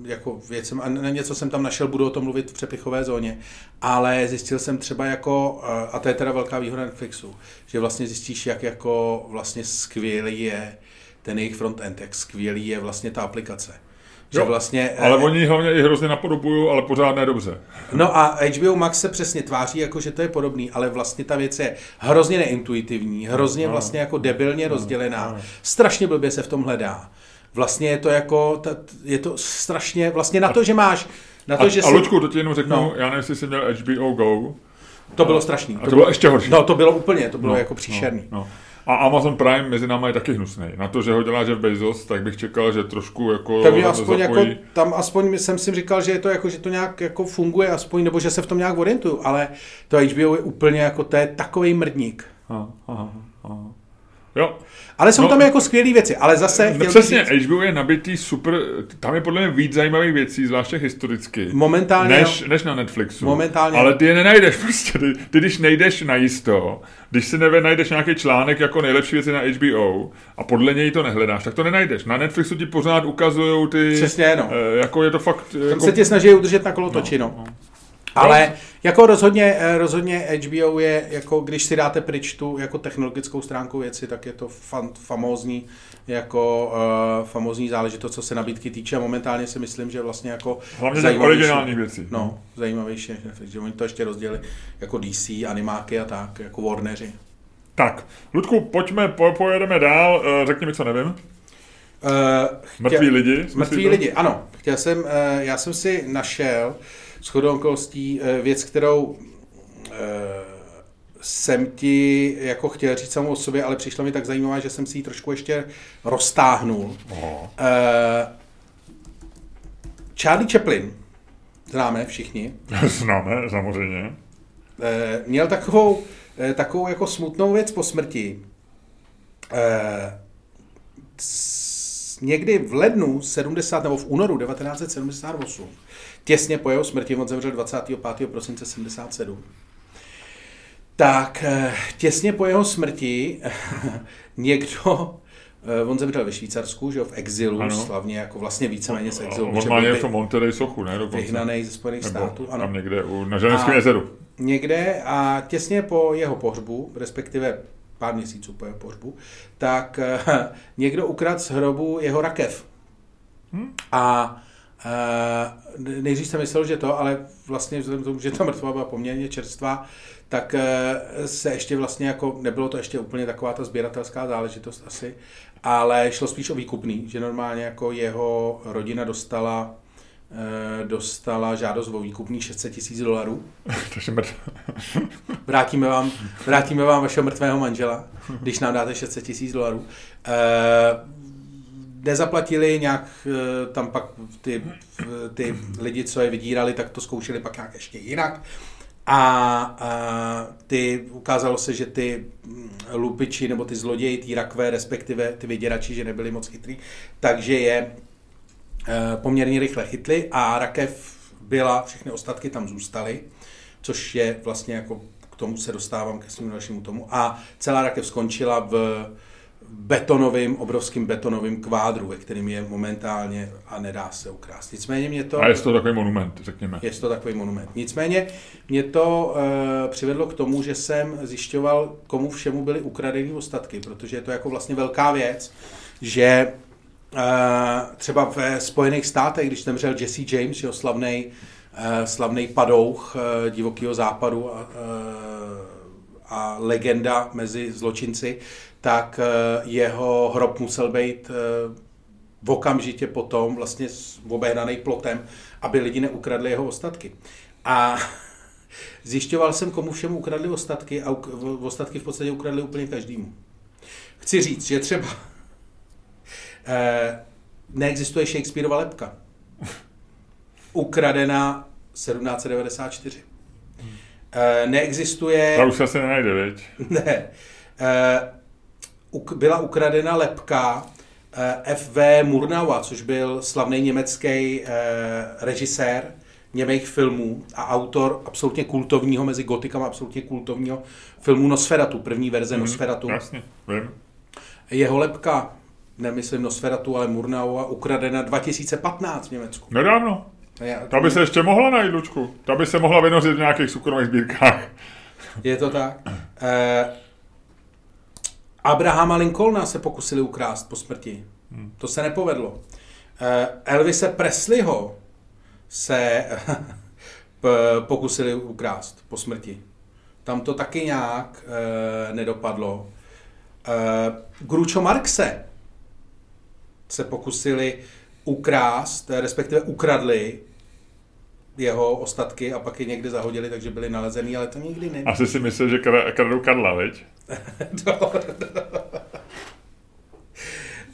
jako věcem, a něco jsem tam našel, budu o tom mluvit v přepichové zóně, ale zjistil jsem třeba jako, eh, a to je teda velká výhoda Netflixu, že vlastně zjistíš, jak jako vlastně skvělý je ten jejich frontend, jak skvělý je vlastně ta aplikace. Že jo, vlastně, ale eh, oni hlavně i hrozně napodobují, ale pořád ne dobře. No a HBO Max se přesně tváří, jako že to je podobný, ale vlastně ta věc je hrozně neintuitivní, hrozně no, vlastně jako debilně no, rozdělená, no. strašně blbě se v tom hledá. Vlastně je to jako, je to strašně, vlastně na to, že máš, na to, a, že a Luďku, to ti jenom řeknu, no. já nevím, jestli jsi měl HBO Go. To bylo strašný. A to, to bylo ještě horší. No, to bylo úplně, to bylo no, jako příšerný. No, no. A Amazon Prime mezi námi je taky hnusný. Na to, že ho dělá Jeff Bezos, tak bych čekal, že trošku jako tam, aspoň jako, tam aspoň jsem si říkal, že je to jako, že to nějak jako funguje aspoň, nebo že se v tom nějak orientuju, ale to HBO je úplně jako, to je takový mrdník. Aha, aha, aha. Jo. Ale jsou no, tam jako skvělé věci, ale zase... No přesně, říct, HBO je nabitý super, tam je podle mě víc zajímavých věcí, zvláště historicky. Momentálně. Než, než na Netflixu. Momentálně. Ale ty je nenajdeš prostě. Ty, ty když nejdeš na jisto, když si neve, najdeš nějaký článek jako nejlepší věci na HBO a podle něj to nehledáš, tak to nenajdeš. Na Netflixu ti pořád ukazují ty... Přesně, no. Eh, jako je to fakt... Tam jako... se tě snaží udržet na kolotoči, no. no. no. Ale jako rozhodně, eh, rozhodně HBO je, jako když si dáte pryč tu jako technologickou stránku věci, tak je to fan, famózní, jako uh, famózní záležitost, co se nabídky týče. Momentálně si myslím, že vlastně jako Hlavně zajímavější, originální věci. No, zajímavější, že oni to ještě rozdělili jako DC, animáky a tak, jako Warneri. Tak, Ludku, pojďme, po, pojedeme dál, uh, řekni mi, co nevím. Uh, mrtví lidi? Mrtví lidi, ano. Chtěl jsem, uh, já jsem si našel shodou okolností eh, věc, kterou eh, jsem ti jako chtěl říct samou o sobě, ale přišla mi tak zajímavá, že jsem si ji trošku ještě roztáhnul. Oh. Charlie Chaplin, známe všichni. Známe, samozřejmě. Měl takovou, takovou jako smutnou věc po smrti. Někdy v lednu 70 nebo v únoru 1978 těsně po jeho smrti, on zemřel 25. prosince 77, tak eh, těsně po jeho smrti někdo eh, On zemřel ve Švýcarsku, že jo, v exilu, ano. slavně jako vlastně víceméně z exilu. On má něco Monterey sochu, ne? Dokonce. Vyhnaný ze Spojených Nebo států, ano. Tam někde u, na Ženevském jezeru. Někde a těsně po jeho pohřbu, respektive pár měsíců po jeho pohřbu, tak někdo ukradl z hrobu jeho rakev. Hmm? A nejdřív jsem myslel, že to, ale vlastně vzhledem k tomu, že ta mrtvá byla poměrně čerstvá, tak uh, se ještě vlastně jako, nebylo to ještě úplně taková ta sběratelská záležitost asi, ale šlo spíš o výkupný, že normálně jako jeho rodina dostala uh, dostala žádost o výkupný 600 tisíc dolarů. vrátíme, vám, vrátíme vám vašeho mrtvého manžela, když nám dáte 600 tisíc dolarů. Nezaplatili nějak eh, tam pak ty, ty lidi, co je vydírali, tak to zkoušeli pak nějak ještě jinak. A, a ty, ukázalo se, že ty mm, lupiči nebo ty zloději, ty rakve, respektive ty vyděrači, že nebyli moc chytrý, takže je eh, poměrně rychle chytli a rakev byla, všechny ostatky tam zůstaly, což je vlastně jako k tomu se dostávám ke svým dalšímu tomu. A celá rakev skončila v betonovým, obrovským betonovým kvádru, ve kterým je momentálně a nedá se ukrást. Nicméně mě to... A je to takový monument, řekněme. Je to takový monument. Nicméně mě to e, přivedlo k tomu, že jsem zjišťoval, komu všemu byly ukradené ostatky, protože je to jako vlastně velká věc, že e, třeba ve Spojených státech, když zemřel Jesse James, jo, slavný e, slavnej padouch e, divokého západu a, e, a legenda mezi zločinci, tak eh, jeho hrob musel být eh, v okamžitě potom vlastně obehnaný plotem, aby lidi neukradli jeho ostatky. A zjišťoval jsem, komu všemu ukradli ostatky a ostatky v podstatě ukradli úplně každému. Chci říct, že třeba eh, neexistuje Shakespeareova lepka. Ukradena 1794. neexistuje... Ta už se asi nenajde? Ne byla ukradena lepka eh, F.V. Murnauer, což byl slavný německý eh, režisér němých filmů a autor absolutně kultovního, mezi gotikama absolutně kultovního filmu Nosferatu, první verze mm, Nosferatu. Jasně, vím. Jeho lepka, nemyslím Nosferatu, ale Murnauer, ukradena 2015 v Německu. Nedávno. Ta by se ještě mohla najít, Lučku. Ta by se mohla vynořit v nějakých soukromých sbírkách. Je to tak. Eh, Abrahama Lincolna se pokusili ukrást po smrti. Hmm. To se nepovedlo. Eh, Elvise Presleyho se pokusili ukrást po smrti. Tam to taky nějak e, nedopadlo. E, Gručo Marxe se pokusili ukrást, respektive ukradli jeho ostatky a pak je někde zahodili, takže byli nalezený, ale to nikdy ne. Asi si myslel, že kradou Karla, veď? no,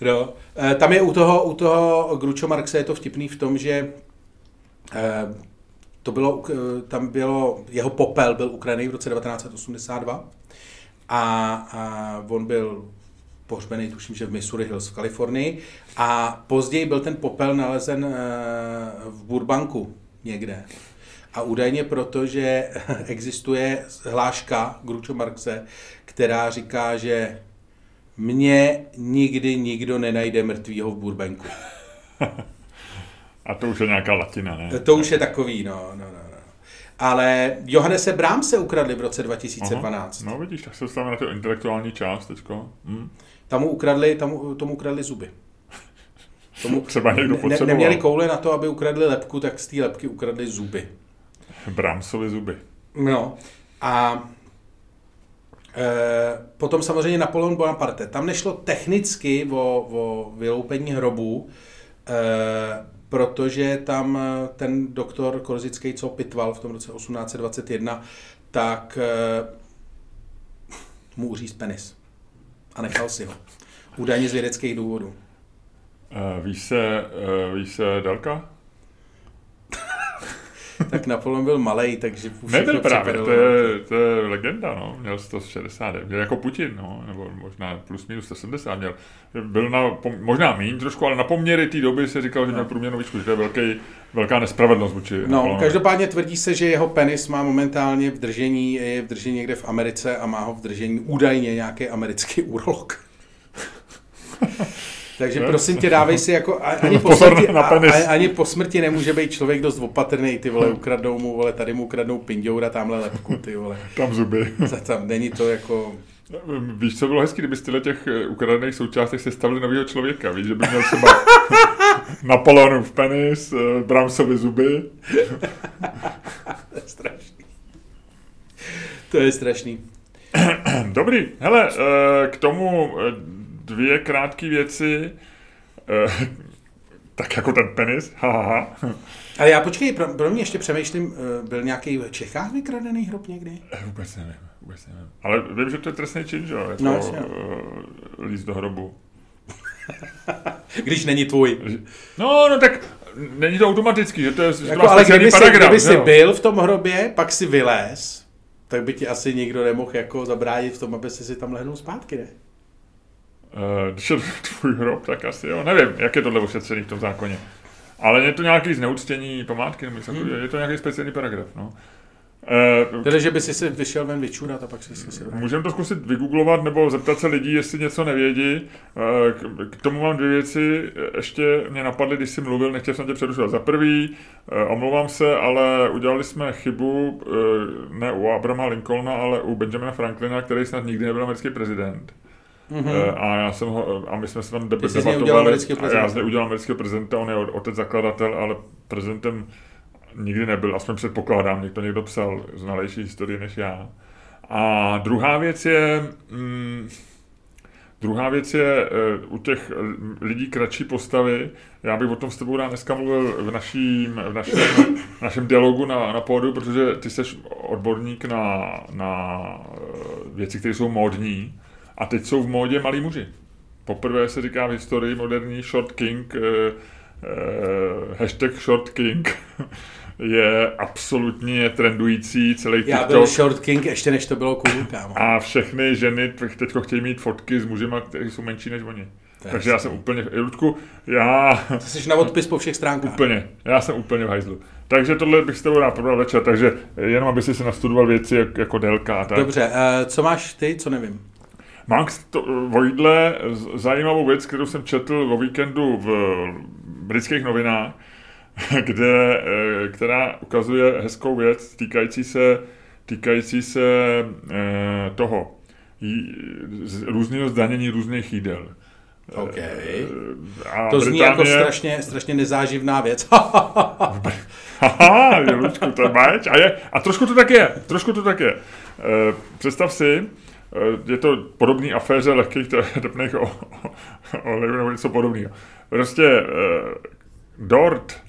no. E, tam je u toho, u toho Gručo Marxe je to vtipný v tom, že e, to bylo, e, tam bylo, jeho popel byl ukradený v roce 1982 a, a on byl pohřbený, tuším, že v Missouri Hills v Kalifornii a později byl ten popel nalezen v Burbanku někde. A údajně proto, že existuje hláška Gručo Marxe, která říká, že mě nikdy nikdo nenajde mrtvýho v Burbanku. A to už je nějaká latina, ne? To už je takový, no, no, no. no. Ale Johannese Brám se ukradli v roce 2012. Aha, no vidíš, tak se dostáváme na tu intelektuální část teďko. Hm. Tam ukradli, tam, tomu ukradli zuby. Tomu, Třeba někdo ne, neměli koule na to, aby ukradli lepku, tak z té lepky ukradli zuby. Bramsovi zuby. No. A potom samozřejmě Napoleon Bonaparte. Tam nešlo technicky o, o vyloupení hrobu, e, protože tam ten doktor Korzický, co pitval v tom roce 1821, tak mu uříz penis. A nechal si ho. Údajně z vědeckých důvodů. Víš se, víš se Dalka? Tak Napoleon byl malý, takže Nebyl právě, to je, to je legenda, no. Měl 160, měl jako Putin, no, nebo možná plus minus 170 měl. Byl na, možná méně trošku, ale na poměry té doby se říkal, že no. měl průměrnou výšku, že to je velký, velká nespravedlnost vůči No, Napoleonovi. každopádně tvrdí se, že jeho penis má momentálně v držení, je v držení někde v Americe a má ho v držení údajně nějaký americký urolog. Takže ne? prosím tě, dávej si jako ani po, smrti, a, ani po smrti nemůže být člověk dost opatrný, ty vole, ukradnou mu, vole, tady mu ukradnou pindoura, tamhle lepku, ty vole. Tam zuby. Tam není to jako... Víš, co bylo hezky, kdyby z těch eh, ukradených součástech se stavili nového člověka, víš, že by měl třeba Napoleonův penis, eh, Bramsovi zuby. to je strašný. To je strašný. Dobrý, hele, eh, k tomu dvě krátké věci, tak jako ten penis, haha. Ale já počkej, pro, pro mě ještě přemýšlím, byl nějaký v Čechách vykradený hrob někdy? Vůbec nevím, vůbec nevím. Ale vím, že to je trestný čin, že jo? Jako, No, jasně. uh, líst do hrobu. Když není tvůj. No, no tak není to automatický, že to je Jako, ale kdyby paragraf, kdyby jsi byl v tom hrobě, pak si vylez, tak by ti asi nikdo nemohl jako zabránit v tom, aby si si tam lehnul zpátky, ne? Eh, Když je to tvůj hrob, tak asi jo. Nevím, jak je tohle ošetřený v tom zákoně. Ale je to nějaký zneuctění památky, nebo Hmm. je to nějaký speciální paragraf, no. Uh, Tedy, že by si si vyšel ven vyčurat a pak si si Můžeme to zkusit vygooglovat nebo zeptat se lidí, jestli něco nevědí. Eh, K- K tomu mám dvě věci. Ještě mě napadly, když jsi mluvil, nechtěl jsem tě přerušovat. Za prvý, eh, omlouvám se, ale udělali jsme chybu eh, ne u Abrama Lincolna, ale u Benjamina Franklina, který snad nikdy nebyl americký prezident. Mm-hmm. A já jsem ho, a my jsme se tam Ty debatovali. a já prezidenta. z něj udělal amerického prezidenta, on je otec zakladatel, ale prezidentem nikdy nebyl, aspoň předpokládám, někdo někdo psal znalejší historii než já. A druhá věc je, mm, druhá věc je uh, u těch l- lidí kratší postavy. Já bych o tom s tebou rád dneska mluvil v, naším, v našem, v našem dialogu na, na pódu, protože ty jsi odborník na, na eh, věci, které jsou módní. A teď jsou v módě malí muži. Poprvé se říká v historii moderní short king, eh, eh, hashtag short king je absolutně trendující celý Já byl Short King ještě než to bylo cool, kámo. a všechny ženy teď chtějí mít fotky s mužima, kteří jsou menší než oni. Je Takže já jsem úplně, Ludku, já To jsi na odpis po všech stránkách. úplně, já jsem úplně v hajzlu. Takže tohle bych s tebou rád probral večer, takže jenom aby si se nastudoval věci jak, jako délka tak. Dobře, uh, co máš ty, co nevím? Mám k to, o jídle z- zajímavou věc, kterou jsem četl o víkendu v britských novinách, kde, eh, která ukazuje hezkou věc týkající se, týkající se eh, toho různého zdanění různých jídel. OK. Eh, A To zní jako Británie- strašně, strašně nezáživná věc. Haha, je Lučku, to je. A, je, a trošku to tak je, trošku to tak je. Představ si, je to podobný aféře lehkých te- tepných olejů nebo něco podobného. Prostě e, Dort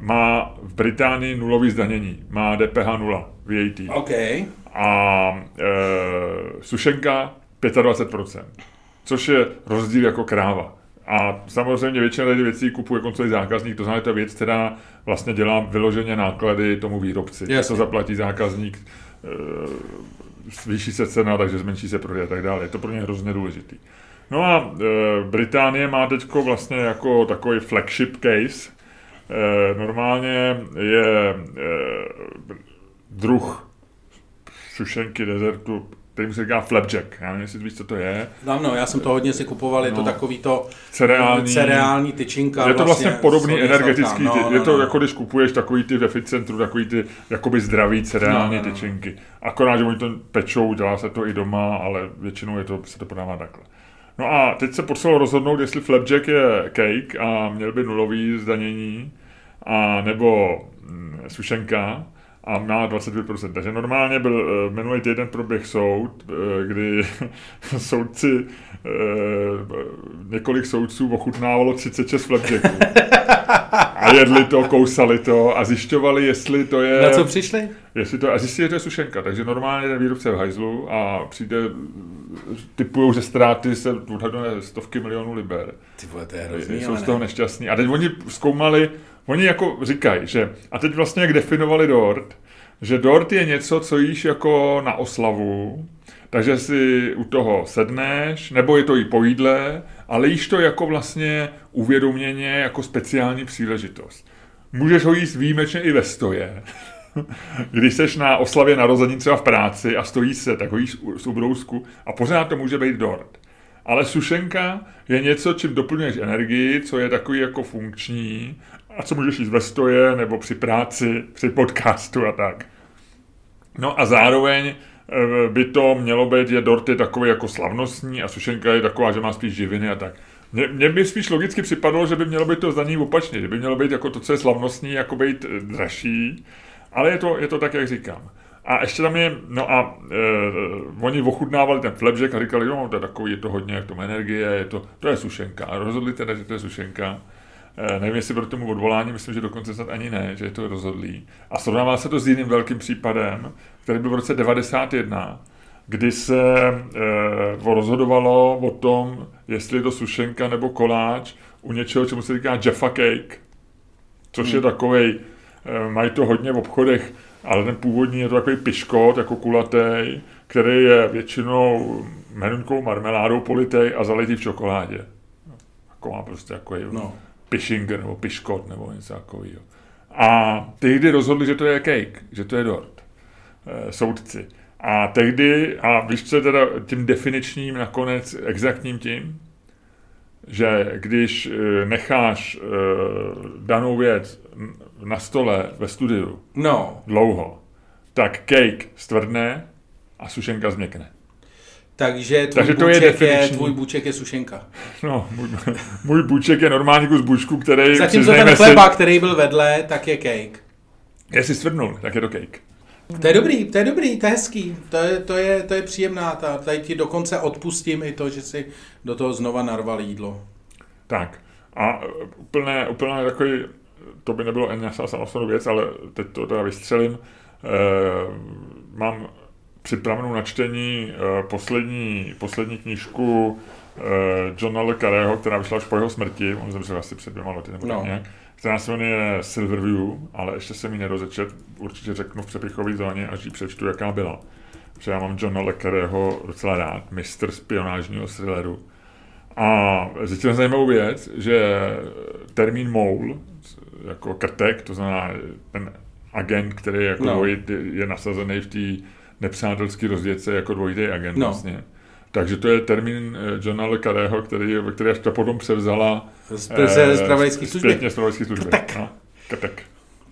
má v Británii nulový zdanění, má DPH 0, VAT. OK. A e, sušenka 25%, což je rozdíl jako kráva. A samozřejmě většina těch věcí kupuje koncový zákazník, to znamená, to je věc, která vlastně dělá vyloženě náklady tomu výrobci. Jasně. Co zaplatí zákazník, e, zvýší se cena, takže zmenší se prodej a tak dále. Je to pro ně hrozně důležitý. No a e, Británie má teď vlastně jako takový flagship case. E, normálně je e, druh sušenky dezertu, kterým se říká flapjack. Já nevím, jestli víš, co to je. Dávno, já jsem to hodně si kupoval, je to No. takový to Cereální. cereální tyčinka. Je to vlastně podobný solně energetický, sladká. ty, je to jako když kupuješ takový ty v Eficentru, takový ty jakoby zdravý cereální No, no, no. tyčinky. Akorát, že oni to pečou, dělá se to i doma, ale většinou je to, se to podává takhle. No a teď se potřebovalo rozhodnout, jestli flapjack je cake a měl by nulový zdanění, a nebo mm, sušenka a má 25%. Takže normálně byl eh, minulý týden proběh soud, eh, kdy soudci, eh, několik soudců ochutnávalo 36 flapjacků. A jedli to, kousali to a zjišťovali, jestli to je... Na co přišli? Jestli to, a zjistili, že to je sušenka, takže normálně ten výrobce je v hajzlu a přijde, typujou, že ztráty se odhaduje stovky milionů liber. Ty vole, to je hrozný, Jsou z toho ne. nešťastní. A teď oni zkoumali, oni jako říkají, že, a teď vlastně jak definovali dort, že dort je něco, co jíš jako na oslavu, takže si u toho sedneš, nebo je to i po jídle, ale jíš to jako vlastně uvědoměně, jako speciální příležitost. Můžeš ho jíst výjimečně i ve stoje. Když seš na oslavě narození třeba v práci a stojí se, tak ho jíš z ubrousku a pořád to může být dort. Ale sušenka je něco, čím doplňuješ energii, co je takový jako funkční a co můžeš jíst ve stoje nebo při práci, při podcastu a tak. No a zároveň eh, by to mělo být, je dort je takový jako slavnostní a sušenka je taková, že má spíš živiny a tak. Mně, by spíš logicky připadlo, že by mělo být to zdanění opačně, že by mělo být jako to, co je slavnostní, jako být eh, dražší, ale je to, je to tak, jak říkám. A ještě tam je, no a e, oni ochutnávali ten flapjack a říkali, no to je takový, je to hodně, jak to energie, je to, to je sušenka. A rozhodli teda, že to je sušenka. E, nevím, jestli pro tomu odvolání, myslím, že dokonce snad ani ne, že je to rozhodlý. A srovnává se to s jiným velkým případem, který byl v roce 91, kdy se e, rozhodovalo o tom, jestli je to sušenka nebo koláč u něčeho, čemu se říká Jaffa Cake, což hmm. je takový, e, mají to hodně v obchodech, ale ten původní je to takový piškot, jako kulatý, který je většinou menuňkou marmeládou politej a zalitý v čokoládě. Jako má prostě jako je no. Pishinger nebo piškot nebo něco takového. A tehdy rozhodli, že to je cake, že to je dort. E, soudci. A tehdy, a víš, co je teda tím definičním nakonec exaktním tím, že když eh, necháš eh, danou věc na stole ve studiu no. dlouho, tak cake stvrdne a sušenka změkne. Takže tvůj, Takže to buček je, je, tvůj buček je sušenka. No, můj, můj buček je normální kus bučku, který... Zatímco ten chleba, si... který byl vedle, tak je cake. Jestli stvrdnul, tak je to cake. To je dobrý, to je dobrý, to je hezký, to je, to je, to je příjemná, ta, tady ti dokonce odpustím i to, že si do toho znova narval jídlo. Tak a úplné, úplné takový, to by nebylo ani samostatnou věc, ale teď to teda vystřelím, e, mám připravenou na čtení e, poslední, poslední knížku e, Johna Le Carreho, která vyšla už po jeho smrti, on zemřel asi před dvěma lety nebo no. nějak která se jmenuje Silverview, ale ještě jsem ji nerozečet, určitě řeknu v přepichové zóně, až ji přečtu, jaká byla. Protože já mám Johna Le Carreho docela rád, mistr spionážního thrilleru. A zjistil jsem zajímavou věc, že termín mole, jako krtek, to znamená ten agent, který jako no. je nasazený v té nepřátelské rozdělce jako dvojitý agent no. vlastně, takže to je termín eh, Johna Le Carreho, který, který až to potom převzala z eh, zpravodajské služby. Zpětně zpravodajské služby. Krtek. No, krtek.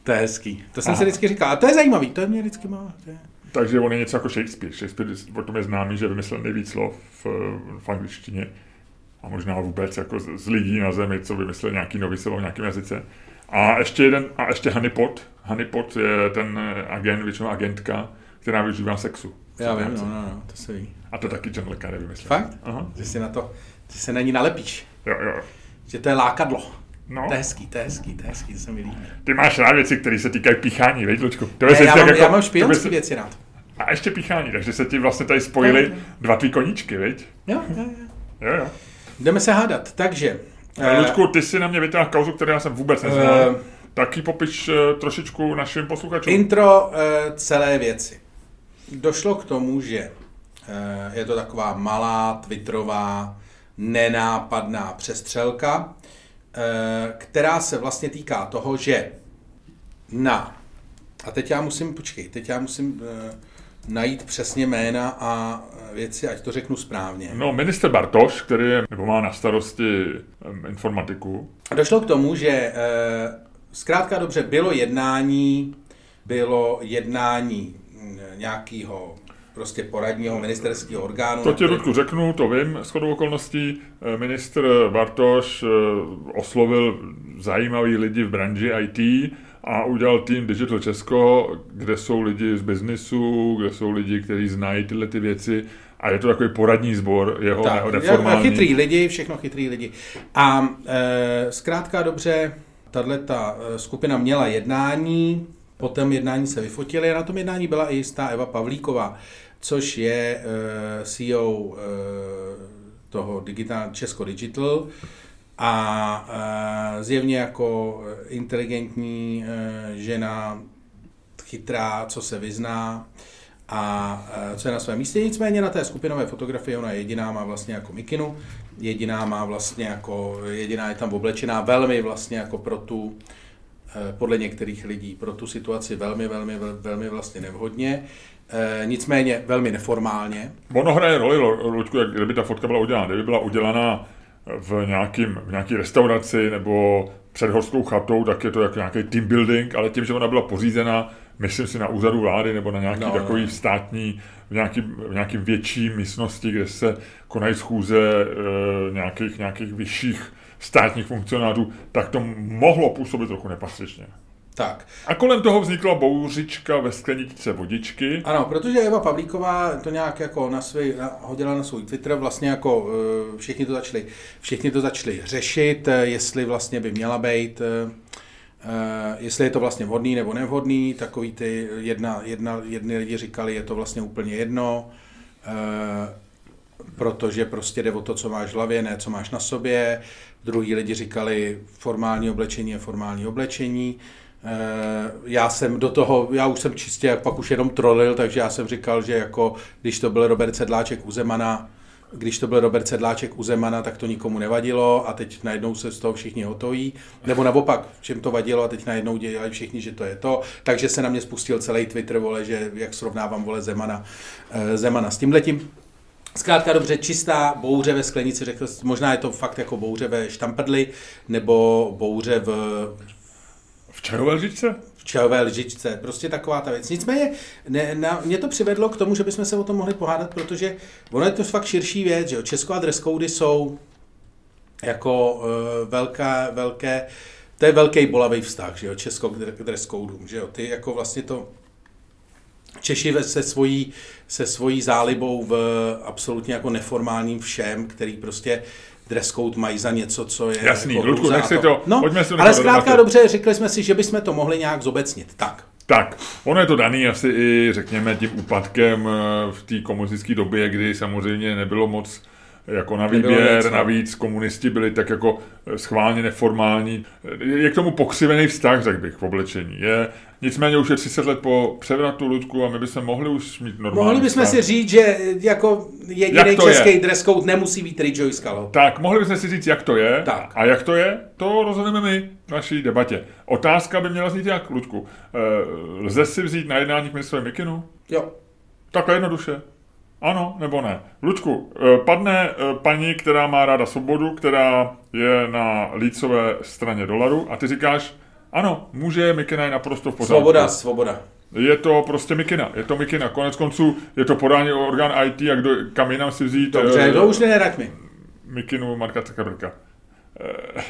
To je hezký. To jsem Aha. si vždycky říkal. A to je zajímavý, to je mě vždycky má. Je... Takže on je něco jako Shakespeare. Shakespeare o tom je známý, že vymyslel nejvíc slov v, v angličtině a možná vůbec jako z, z lidí na zemi, co vymyslel nějaký nový slovo v nějakém jazyce. A ještě jeden, a ještě Honeypot. Honeypot je ten eh, agent, většinou agentka, která využívá sexu. Já vím, no, no, no, to se ví. A to taky John Le Carré vymyslel. Fakt? Aha. Že si na to, že se na ní nalepíš. Jo, jo. Že to je lákadlo. No. To je hezký, to je hezký, to je hezký, to se mi líbí. Ty máš rád věci, které se týkají píchání, veď, Lučku? To ne, já, mám, jako, já mám špionské se... věci rád. A ještě píchání, takže se ti vlastně tady spojily no, dva tvý koníčky, veď? Jo, jo, jo. jo, jo. Jdeme se hádat, takže... Uh, Lučku, ty si na mě vytáhl kauzu, kterou já jsem vůbec neznal. Uh, Taky popiš uh, trošičku našim posluchačům. Intro uh, celé věci. Došlo k tomu, že Eh, je to taková malá, twitterová, nenápadná přestřelka, eh, která se vlastně týká toho, že na, a teď já musím, počkej, teď já musím eh, najít přesně jména a věci, ať to řeknu správně. No, minister Bartoš, který je, nebo má na starosti informatiku. Došlo k tomu, že zkrátka dobře bylo jednání, bylo jednání nějakého prostě poradního ministerského orgánu. To ti, Rudku, řeknu, to vím. S chodou okolností eh, ministr Bartoš eh, oslovil zajímavý lidi v branži IT a udělal tým Digital Česko, kde jsou lidi z biznisu, kde jsou lidi, kteří znají tyhle ty věci a je to takový poradní sbor jeho tak, neformální. Chytrý lidi, všechno chytrý lidi. A e, zkrátka dobře, tahle ta skupina měla jednání, po tom jednání se vyfotili a na tom jednání byla i jistá Eva Pavlíková což je uh, CEO uh, toho digital, Česko Digital a uh, zjevně jako inteligentní žena, chytrá, co se vyzná a co je na svém místě. Nicméně na té skupinové fotografii ona jediná má vlastně jako mikinu, jediná má vlastně jako, jediná je tam oblečená velmi vlastně jako pro tu, podle některých lidí, pro tu situaci velmi, velmi, velmi vlastně nevhodně. E, nicméně velmi neformálně. Ono hraje roli, Luďku, jak kdyby ta fotka byla udělána. Kdyby byla udělaná v, nějakým, v nějaký restauraci nebo před horskou chatou, tak je to jako nějaký team building, ale tím, že ona byla pořízena myslím si na úřadu vlády nebo na nějaký no, takový no. státní, v nějaký, v nějaký větší místnosti, kde se konají schůze e, nějakých, nějakých vyšších státních funkcionářů, tak to mohlo působit trochu nepatřičně. Tak. A kolem toho vznikla bouřička ve skleničce vodičky. Ano, protože Eva Pavlíková to nějak jako na svůj, na, hodila na svůj Twitter, vlastně jako uh, všichni to začali, všichni to začali řešit, uh, jestli vlastně by měla být, uh, jestli je to vlastně vhodný nebo nevhodný, takový ty, jedna, jedna, jedni lidi říkali, je to vlastně úplně jedno, protože prostě jde o to, co máš v hlavě, ne co máš na sobě. Druhý lidi říkali, formální oblečení je formální oblečení. Eh, já jsem do toho, já už jsem čistě pak už jenom trolil, takže já jsem říkal, že jako když to byl Robert Sedláček u Zemana, když to byl Robert Sedláček u Zemana, tak to nikomu nevadilo a teď najednou se z toho všichni hotoví. Nebo naopak, čem to vadilo a teď najednou dělají všichni, že to je to. Takže se na mě spustil celý Twitter, vole, že jak srovnávám vole Zemana, eh, Zemana s tímhletím. Zkrátka dobře, čistá bouře ve sklenici, řekl, možná je to fakt jako bouře ve štamprdli, nebo bouře v, v čajové lžičce? V čajové lžičce, prostě taková ta věc. Nicméně ne, na, mě to přivedlo k tomu, že bychom se o tom mohli pohádat, protože ono je to fakt širší věc, že jo. Česko a dress cody jsou jako uh, velká, velké, to je velký bolavý vztah, že jo, Česko k dress codům, že jo. Ty jako vlastně to Češi se svojí, se svojí zálibou v absolutně jako neformálním všem, který prostě dress code mají za něco, co je... Jasný, jako Ludku, nech si to, no, pojďme si Ale zkrátka dobře, řekli jsme si, že bychom to mohli nějak zobecnit. Tak. Tak, ono je to daný asi i, řekněme, tím úpadkem eh, v té komunistické době, kdy samozřejmě nebylo moc jako na výběr, navíc komunisti byli tak jako eh, schválně neformální. Je k tomu pokřivený vztah, řekl bych, v oblečení. Je, nicméně už je 30 let po převratu Ludku a my bychom mohli už mít normální Mohli bychom vztah. si říct, že jako jediný český je? dress code nemusí být Rejoice Color. Tak, mohli bychom si říct, jak to je. Tak. A jak to je, to rozhodneme my v naší debatě. Otázka by měla znít jak, Ludku. Eh, lze si vzít na jednání k Mikinu? Jo. Takhle jednoduše. Ano nebo ne? Lučku, eh, padne eh, paní, která má ráda svobodu, která je na lícové straně dolaru a ty říkáš, ano, může Mikina je naprosto v pořádku. Svoboda, svoboda. Je to prostě Mikina, je to Mikina. Konec konců je to podání orgán IT a kdo, kam jinam si vzít. Dobře, uh, to už neneraď mi. Mikinu Marka Zuckerberga. Uh,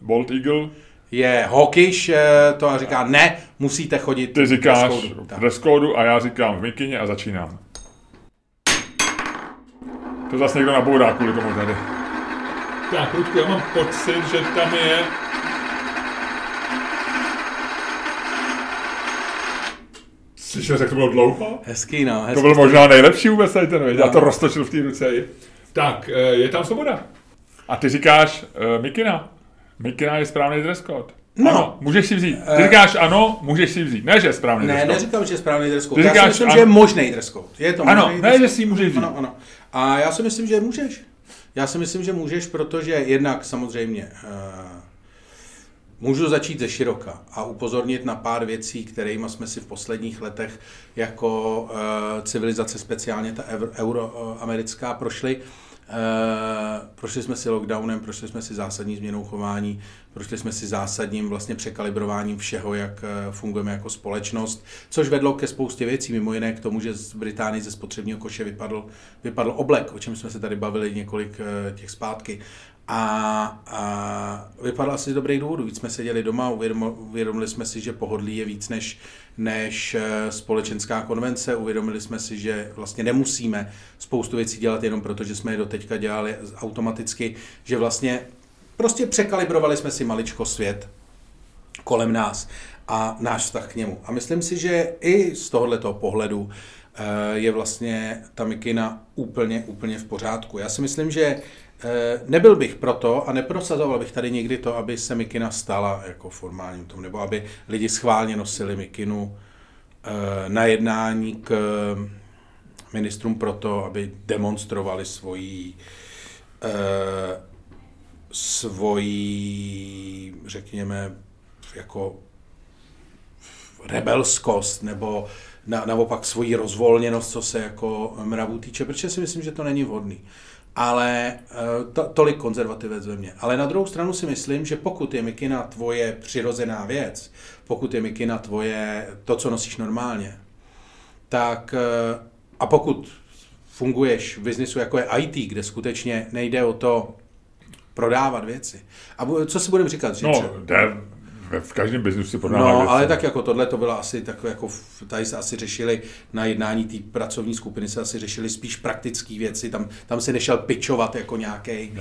Bolt Eagle. Je hawkish, to a říká, ne, musíte chodit Ty říkáš v dress a já říkám v Mikině a začínám. To zase někdo nabourá kvůli tomu tady. Tak, Ludku, já mám pocit, že tam je... Slyšel, jak to bylo dlouho? Hezký, no. Hezký to byl možná nejlepší vůbec tady ten, no. já to roztočil v té ruce. Tak, eh, je tam svoboda. A ty říkáš uh, Mikina. Mikina je správný dress code. No. Ano, můžeš si vzít. Ty říkáš ano, můžeš si vzít. Ne, že je správný ne. Ne, neříkám, že je správný dress code. Ty říkáš, já si myslím, že je možný dress code. Je to ano, ne, že si můžeš vzít. Ano, ano. A já si myslím, že můžeš. Já si myslím, že můžeš, protože jednak samozřejmě uh, můžu začít ze široka a upozornit na pár věcí, kterými jsme si v posledních letech jako uh, civilizace, speciálně ta euroamerická, prošli. Uh, Eh, prošli jsme si lockdownem, prošli jsme si zásadní změnou chování, prošli jsme si zásadním vlastně překalibrováním všeho, jak eh, fungujeme jako společnost, což vedlo ke spoustě věcí, mimo jiné k tomu, že z Británii ze spotřebního koše vypadl, vypadl oblek, o čem jsme se tady bavili několik eh, těch zpátky. A, a vypadal asi z dobrých důvodů. Víc jsme seděli doma, uvědomili jsme si, že pohodlí je víc než, než eh, společenská konvence. Uvědomili jsme si, že vlastně nemusíme spoustu věcí dělat jenom proto, že jsme je doteďka dělali automaticky, že vlastně prostě překalibrovali jsme si maličko svět kolem nás a náš vztah k němu. A myslím si, že i z tohoto pohledu eh, je vlastně ta mikina úplně, úplně v pořádku. Já si myslím, že nebyl bych proto a neprosazoval bych tady někdy to, aby se mikina stala jako formálním tom, nebo aby lidi schválně nosili mikinu eh, na jednání k ministrům proto, aby demonstrovali svoji eh, svoji, řekněme, jako rebelskost nebo na, naopak svoji rozvolněnost, co se jako mravu týče, protože si myslím, že to není vhodný. Ale to, tolik konzervativec ve mně. Ale na druhou stranu si myslím, že pokud je mikina tvoje přirozená věc, pokud je mikina tvoje to, co nosíš normálně, tak a pokud funguješ v biznisu jako je IT, kde skutečně nejde o to prodávat věci. A co si budeme říkat? Že no, jde v každém biznesu si prodává No, věci. ale tak jako tohle to bylo asi tak jako, tady se asi řešili na jednání té pracovní skupiny se asi řešili spíš praktické věci, tam, tam si nešel pičovat jako nějaký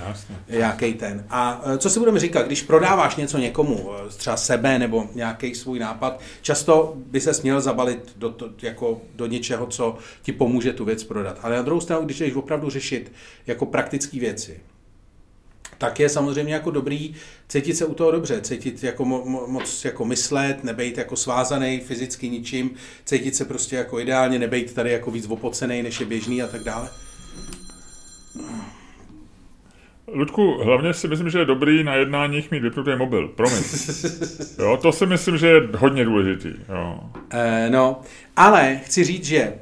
nějaký ten. A e, co si budeme říkat, když prodáváš něco někomu, e, třeba sebe nebo nějaký svůj nápad, často by se směl zabalit do, to, jako do něčeho, co ti pomůže tu věc prodat. Ale na druhou stranu, když jdeš opravdu řešit jako praktické věci, tak je samozřejmě jako dobrý cítit se u toho dobře, cítit jako mo, moc jako myslet, nebejt jako svázaný fyzicky ničím, cítit se prostě jako ideálně, nebejt tady jako víc opocený, než je běžný a tak dále. Ludku, hlavně si myslím, že je dobrý na jednáních mít vypnutý mobil. Promiň. Jo, to si myslím, že je hodně důležitý. Jo. E, no, ale chci říct, že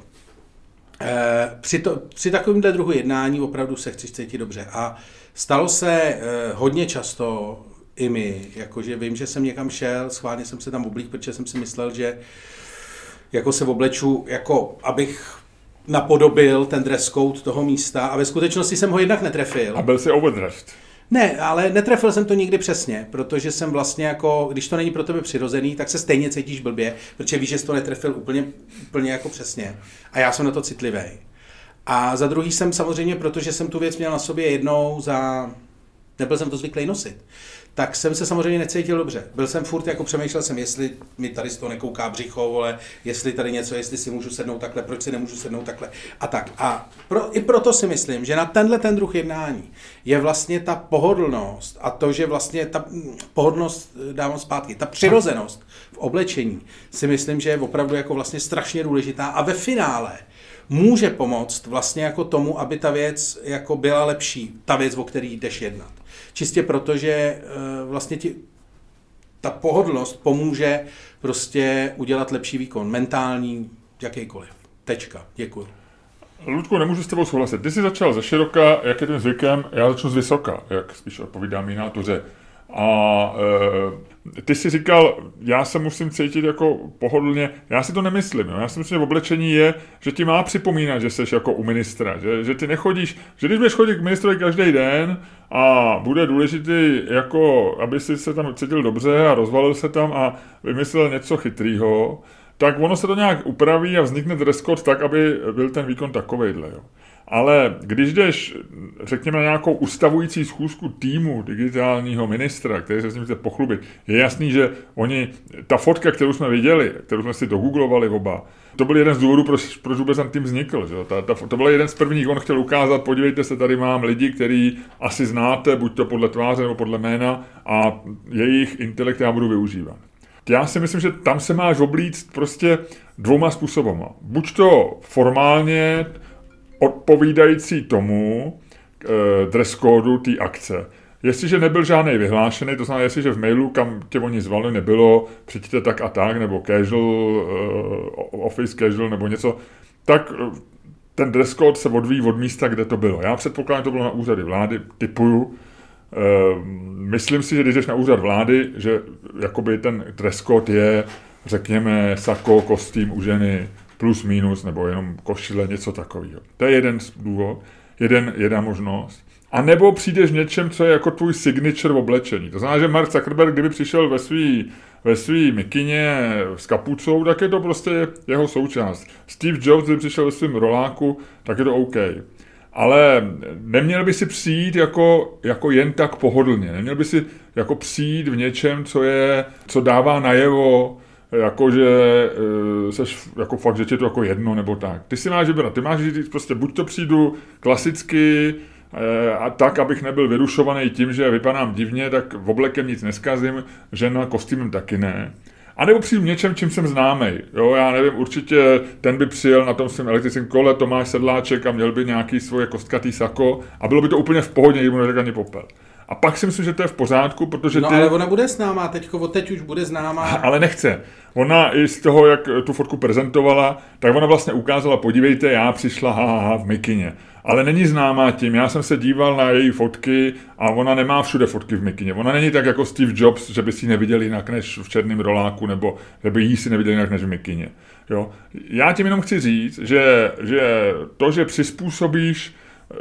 e, při, to, při takovémhle druhu jednání opravdu se chci cítit dobře. A Stalo se eh, hodně často i my, jakože vím, že jsem někam šel, schválně jsem se tam oblík, protože jsem si myslel, že jako se obleču, jako abych napodobil ten dress code toho místa a ve skutečnosti jsem ho jednak netrefil. A byl si overdressed. Ne, ale netrefil jsem to nikdy přesně, protože jsem vlastně jako, když to není pro tebe přirozený, tak se stejně cítíš blbě, protože víš, že jsi to netrefil úplně, úplně jako přesně. A já jsem na to citlivý. A za druhý jsem samozřejmě, protože jsem tu věc měl na sobě jednou za... Nebyl jsem to zvyklý nosit. Tak jsem se samozřejmě necítil dobře. Byl jsem furt, jako přemýšlel jsem, jestli mi tady z toho nekouká břicho, vole, jestli tady něco, jestli si můžu sednout takhle, proč si nemůžu sednout takhle a tak. A pro, i proto si myslím, že na tenhle ten druh jednání je vlastně ta pohodlnost a to, že vlastně ta pohodlnost, dávám zpátky, ta přirozenost v oblečení si myslím, že je opravdu jako vlastně strašně důležitá a ve finále může pomoct vlastně jako tomu, aby ta věc jako byla lepší, ta věc, o který jdeš jednat. Čistě proto, že eh, vlastně ti, ta pohodlnost pomůže prostě udělat lepší výkon, mentální, jakýkoliv. Tečka. Děkuji. Ludku, nemůžu s tebou souhlasit. Ty jsi začal ze široka, jak je tím zvykem, já začnu z vysoka, jak spíš odpovídá mý nátuře. A e, ty si říkal, já se musím cítit jako pohodlně. Já si to nemyslím. Jo? Já si myslím, že oblečení je, že ti má připomínat, že jsi jako u ministra. Že, že ty nechodíš, že když budeš chodit k ministrovi každý den a bude důležitý, jako, aby si se tam cítil dobře a rozvalil se tam a vymyslel něco chytrýho, tak ono se to nějak upraví a vznikne dress code tak, aby byl ten výkon takovejhle. Jo. Ale když jdeš, řekněme, na nějakou ustavující schůzku týmu digitálního ministra, který se s ním chce pochlubit, je jasný, že oni, ta fotka, kterou jsme viděli, kterou jsme si dogooglovali oba, to byl jeden z důvodů, proč, proč vůbec ten tým vznikl. Že? Ta, ta, to byl jeden z prvních, on chtěl ukázat, podívejte se, tady mám lidi, který asi znáte, buď to podle tváře nebo podle jména, a jejich intelekt já budu využívat. Já si myslím, že tam se máš oblíct prostě dvouma způsobama. Buď to formálně, odpovídající tomu e, dress kódu té akce. Jestliže nebyl žádný vyhlášený, to znamená, jestliže v mailu, kam tě oni zvali, nebylo přijďte tak a tak, nebo casual, uh, office casual, nebo něco, tak eh, ten dress code se odvíjí od místa, kde to bylo. Já předpokládám, že to bylo na úřady vlády, typuju. Uh, myslím si, že když jdeš na úřad vlády, že jakoby ten dress code je, řekněme, sako, kostým u ženy, plus minus, nebo jenom košile, něco takového. To je jeden důvod, jeden, jedna možnost. A nebo přijdeš něčem, co je jako tvůj signature v oblečení. To znamená, že Mark Zuckerberg, kdyby přišel ve svý, ve svý mikině s kapucou, tak je to prostě jeho součást. Steve Jobs, kdyby přišel ve svém roláku, tak je to OK. Ale neměl by si přijít jako, jako jen tak pohodlně. Neměl by si jako přijít v něčem, co, je, co dává najevo jakože e, seš jako fakt, že ti to jako jedno nebo tak. Ty si máš vybrat, ty máš říct prostě buď to přijdu klasicky e, a tak, abych nebyl vyrušovaný tím, že vypadám divně, tak v oblekem nic neskazím, žena kostýmem taky ne. A nebo přijdu něčem, čím jsem známý. Jo, já nevím, určitě ten by přijel na tom svém elektrickém kole Tomáš Sedláček a měl by nějaký svoje kostkatý sako a bylo by to úplně v pohodě, kdyby mu neřekl ani popel. A pak si myslím, že to je v pořádku, protože No ty... ale ona bude známá, teďko, od teď už bude známá. Ale nechce. Ona i z toho, jak tu fotku prezentovala, tak ona vlastně ukázala, podívejte, já přišla ha, ha, ha v mikině. Ale není známá tím, já jsem se díval na její fotky a ona nemá všude fotky v mikině. Ona není tak jako Steve Jobs, že by si ji neviděl jinak než v černém roláku, nebo že by jí si neviděl jinak než v mikině. Jo? Já tím jenom chci říct, že, že to, že přizpůsobíš eh,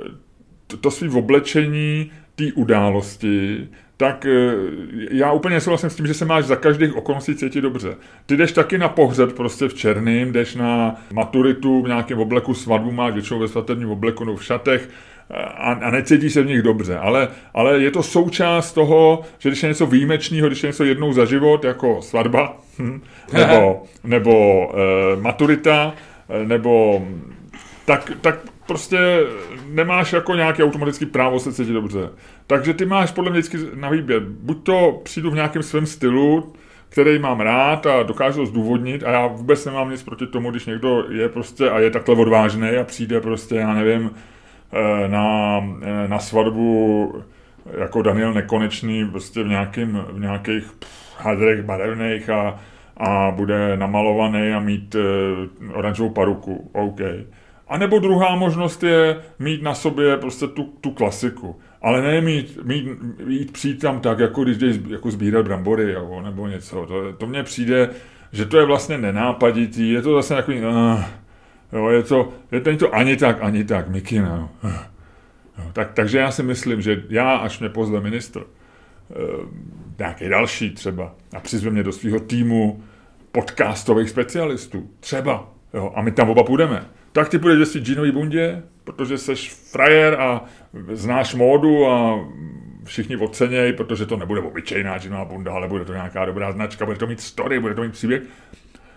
to, to svý oblečení té události, tak eh, já úplně souhlasím s tím, že se máš za každých okolností cítit dobře. Ty jdeš taky na pohřeb prostě v černým, jdeš na maturitu v nějakém obleku, svatbu máš většinou ve svatebním obleku nebo v šatech a, a necítíš se v nich dobře. Ale, ale je to součást toho, že když je něco výjimečného, když je něco jednou za život, jako svatba, hm, nebo, nebo e, maturita, eh, nebo tak, tak prostě nemáš jako nějaký automatický právo se cítit dobře. Takže ty máš podle mě vždycky na výběr. Buď to přijdu v nějakém svém stylu, který mám rád a dokážu to zdůvodnit a já vůbec nemám nic proti tomu, když někdo je prostě a je takhle odvážný a přijde prostě, já nevím, eh, na, eh, na svatbu jako Daniel Nekonečný prostě v, nějakým, v nějakých hadrech barevných a, a bude namalovaný a mít oranžovou paruku. OK. A nebo druhá možnost je mít na sobě prostě tu, tu klasiku. Ale ne mít, mít, jít přijít tam tak, jako když jdeš jako sbírat brambory jo, nebo něco. To, to mně přijde, že to je vlastně nenápaditý, je to zase takový, uh, jo, je to, je to, to ani tak, ani tak, mikina. Uh, jo, tak, takže já si myslím, že já, až mě pozve ministr, uh, nějaký další třeba, a přizve mě do svého týmu podcastových specialistů, třeba, jo, a my tam oba půjdeme, tak ty půjdeš ve svý džínový bundě, protože jsi frajer a znáš módu a všichni ocenějí, protože to nebude obyčejná džínová bunda, ale bude to nějaká dobrá značka, bude to mít story, bude to mít příběh.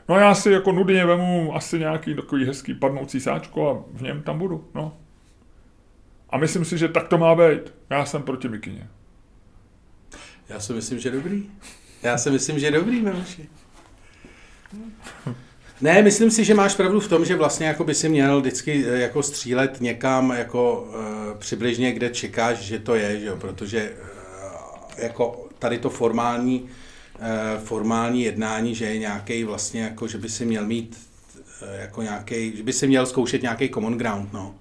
No a já si jako nudně vemu asi nějaký takový hezký padnoucí sáčko a v něm tam budu, no. A myslím si, že tak to má být. Já jsem proti mikině. Já si myslím, že dobrý. Já si myslím, že dobrý, Memoši. Ne, myslím si, že máš pravdu v tom, že vlastně jako by si měl vždycky eh, jako střílet někam jako uh, přibližně, kde čekáš, že to je, že jo? protože uh, jako tady to formální, uh, formální jednání, že je nějaký vlastně jako, že by si měl mít uh, jako nějaký, že by si měl zkoušet nějaký common ground, no.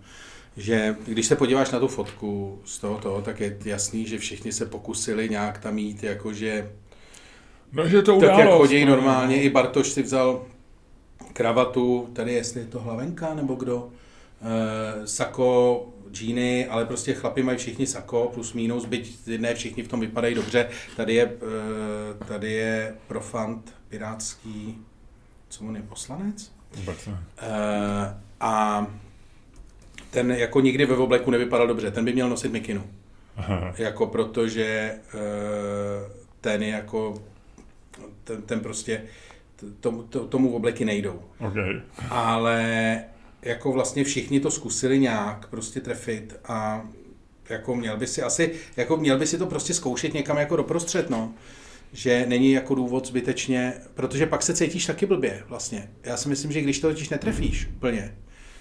Že když se podíváš na tu fotku z toho, toho tak je jasný, že všichni se pokusili nějak tam jít, jakože No, že to tak událost, jak chodí no. normálně, i Bartoš si vzal kravatu, tady jestli je to hlavenka nebo kdo, e, sako, džíny, ale prostě chlapi mají všichni sako, plus minus, byť ne všichni v tom vypadají dobře. Tady je, e, tady je profant pirátský, co on je, poslanec? Vůbec ne. E, a ten jako nikdy ve obleku nevypadal dobře, ten by měl nosit mikinu. Aha. Jako protože e, ten je jako, ten, ten prostě, tomu, to, tomu obleky nejdou. Okay. Ale jako vlastně všichni to zkusili nějak prostě trefit a jako měl by si asi, jako měl by si to prostě zkoušet někam jako doprostřed, no. Že není jako důvod zbytečně, protože pak se cítíš taky blbě vlastně. Já si myslím, že když to totiž netrefíš úplně,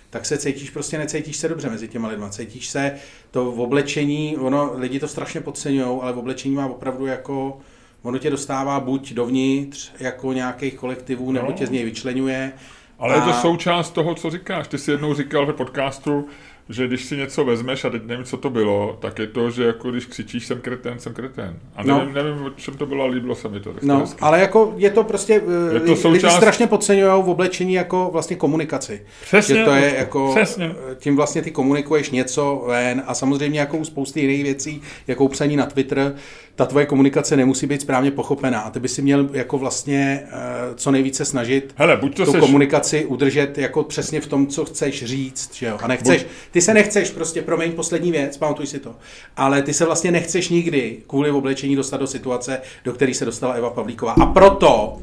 tak se cítíš, prostě necítíš se dobře mezi těma lidma. Cítíš se, to v oblečení, ono, lidi to strašně podceňují, ale v oblečení má opravdu jako, ono tě dostává buď dovnitř jako nějakých kolektivů, nebo No. tě z něj vyčlenuje. Ale je to A- součást toho, co říkáš. Ty jsi jednou říkal ve podcastu, že když si něco vezmeš, a teď nevím, co to bylo, tak je to, že jako když křičíš jsem kreten, jsem kreten. A No. nevím, nevím o čem to bylo, ale líbilo se mi to. No, hezky. ale jako je to prostě, Je je to to lidi součást- strašně podceňují v oblečení jako vlastně komunikaci. Přesně, že to je jako, přesně. tím vlastně ty komunikuješ něco ven a samozřejmě jako u spousty jiných věcí, jako psaní na Twitter, ta tvoje komunikace nemusí být správně pochopená a ty by si měl jako vlastně eh, co nejvíce snažit Hele, buď to tu seš, komunikaci udržet jako přesně v tom, co chceš říct, že jo? A nechceš, ty se nechceš prostě, promiň, poslední věc, pamatuj si to, ale ty se vlastně nechceš nikdy kvůli oblečení dostat do situace, do které se dostala Eva Pavlíková. A proto,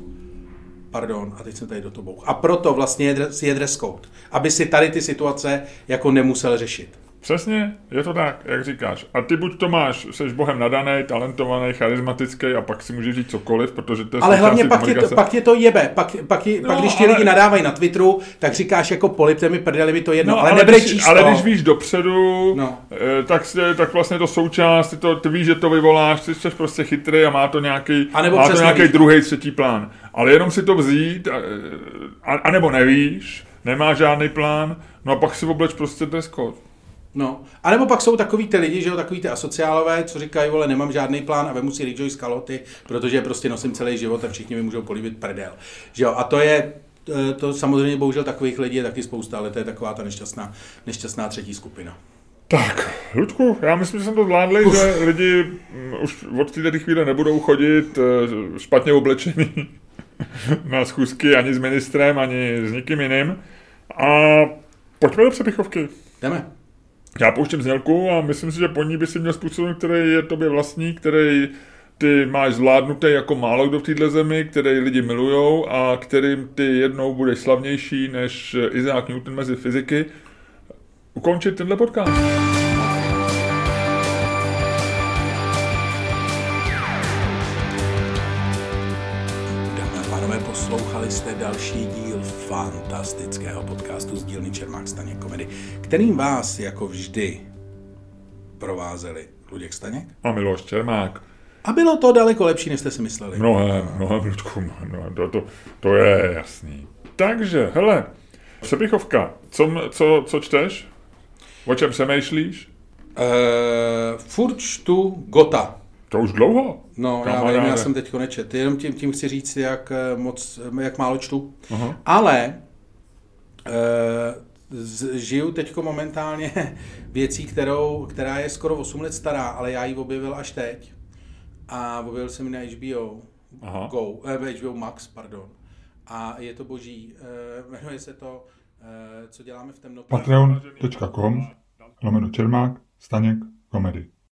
pardon, a teď jsem tady do toho bouch, a proto vlastně je, dres- je dress code, aby si tady ty situace jako nemusel řešit. Přesně, je to tak, jak říkáš. A ty buď to máš, jsi bohem nadaný, talentovaný, charismatický a pak si můžeš říct cokoliv, protože to je Ale hlavně pak je, to, pak je to jebe. Pak, pak, no, pak když ti ale... lidi nadávají na Twitteru, tak říkáš jako polipte mi prdeli mi to jedno, no, ale, ale nebrečíš když, Ale když víš dopředu, no. Eh, tak, tak vlastně to součást, ty, to, ty víš, že to vyvoláš, ty jsi prostě chytrý a má to nějaký, má to nějaký druhý, třetí plán. Ale jenom si to vzít, a, a, a nebo nevíš, nemá žádný plán, no a pak si obleč prostě dress code. No, a nebo pak jsou takový ty lidi, že jo, takový ty asociálové, co říkají, vole, nemám žádný plán a vemu si Rejoice kaloty, protože prostě nosím celý život a všichni mi můžou políbit prdel. Že jo, a to je, eh, to samozřejmě bohužel takových lidí je taky spousta, ale to je taková ta nešťastná, nešťastná třetí skupina. Tak, Ludku, já myslím, že jsem to zvládli, Uf. že lidi mm, už od této chvíle nebudou chodit eh, špatně oblečení na schůzky ani s ministrem, ani s nikým jiným. A pojďme do přepichovky. Jdeme. Já pouštím znělku a myslím si, že po ní by si měl způsob, který je tobě vlastní, který ty máš zvládnuté jako málo kdo v této zemi, který lidi milujou a kterým ty jednou budeš slavnější než Isaac Newton mezi fyziky, ukončit tenhle podcast. Poslouchali jste další díl fantastického podcastu z dílny Čermák Staněk Komedy, kterým vás jako vždy provázeli Luděk Staněk a Miloš Čermák. A bylo to daleko lepší, než jste si mysleli. Mnohem, mnohem, Ludku, no, to, to, to je jasný. Takže, hele, Přepichovka, co, co, co čteš? O čem se myšlíš? Uh, furt čtu Gota. To už dlouho? No, Kamaráde. já vím, já jsem teď nečet. Jenom tím, tím chci říct, jak, eh, moc, jak málo čtu. Aha. Ale e, žiju teď momentálně věcí, kterou, která je skoro 8 let stará, ale já ji objevil až teď. A objevil jsem ji na HBO Aha. Go, eh, HBO Max, pardon. A je to boží. E, jmenuje se to e, Co děláme v temnotě. Patreon.com lomeno Čermák, Staněk, komedy.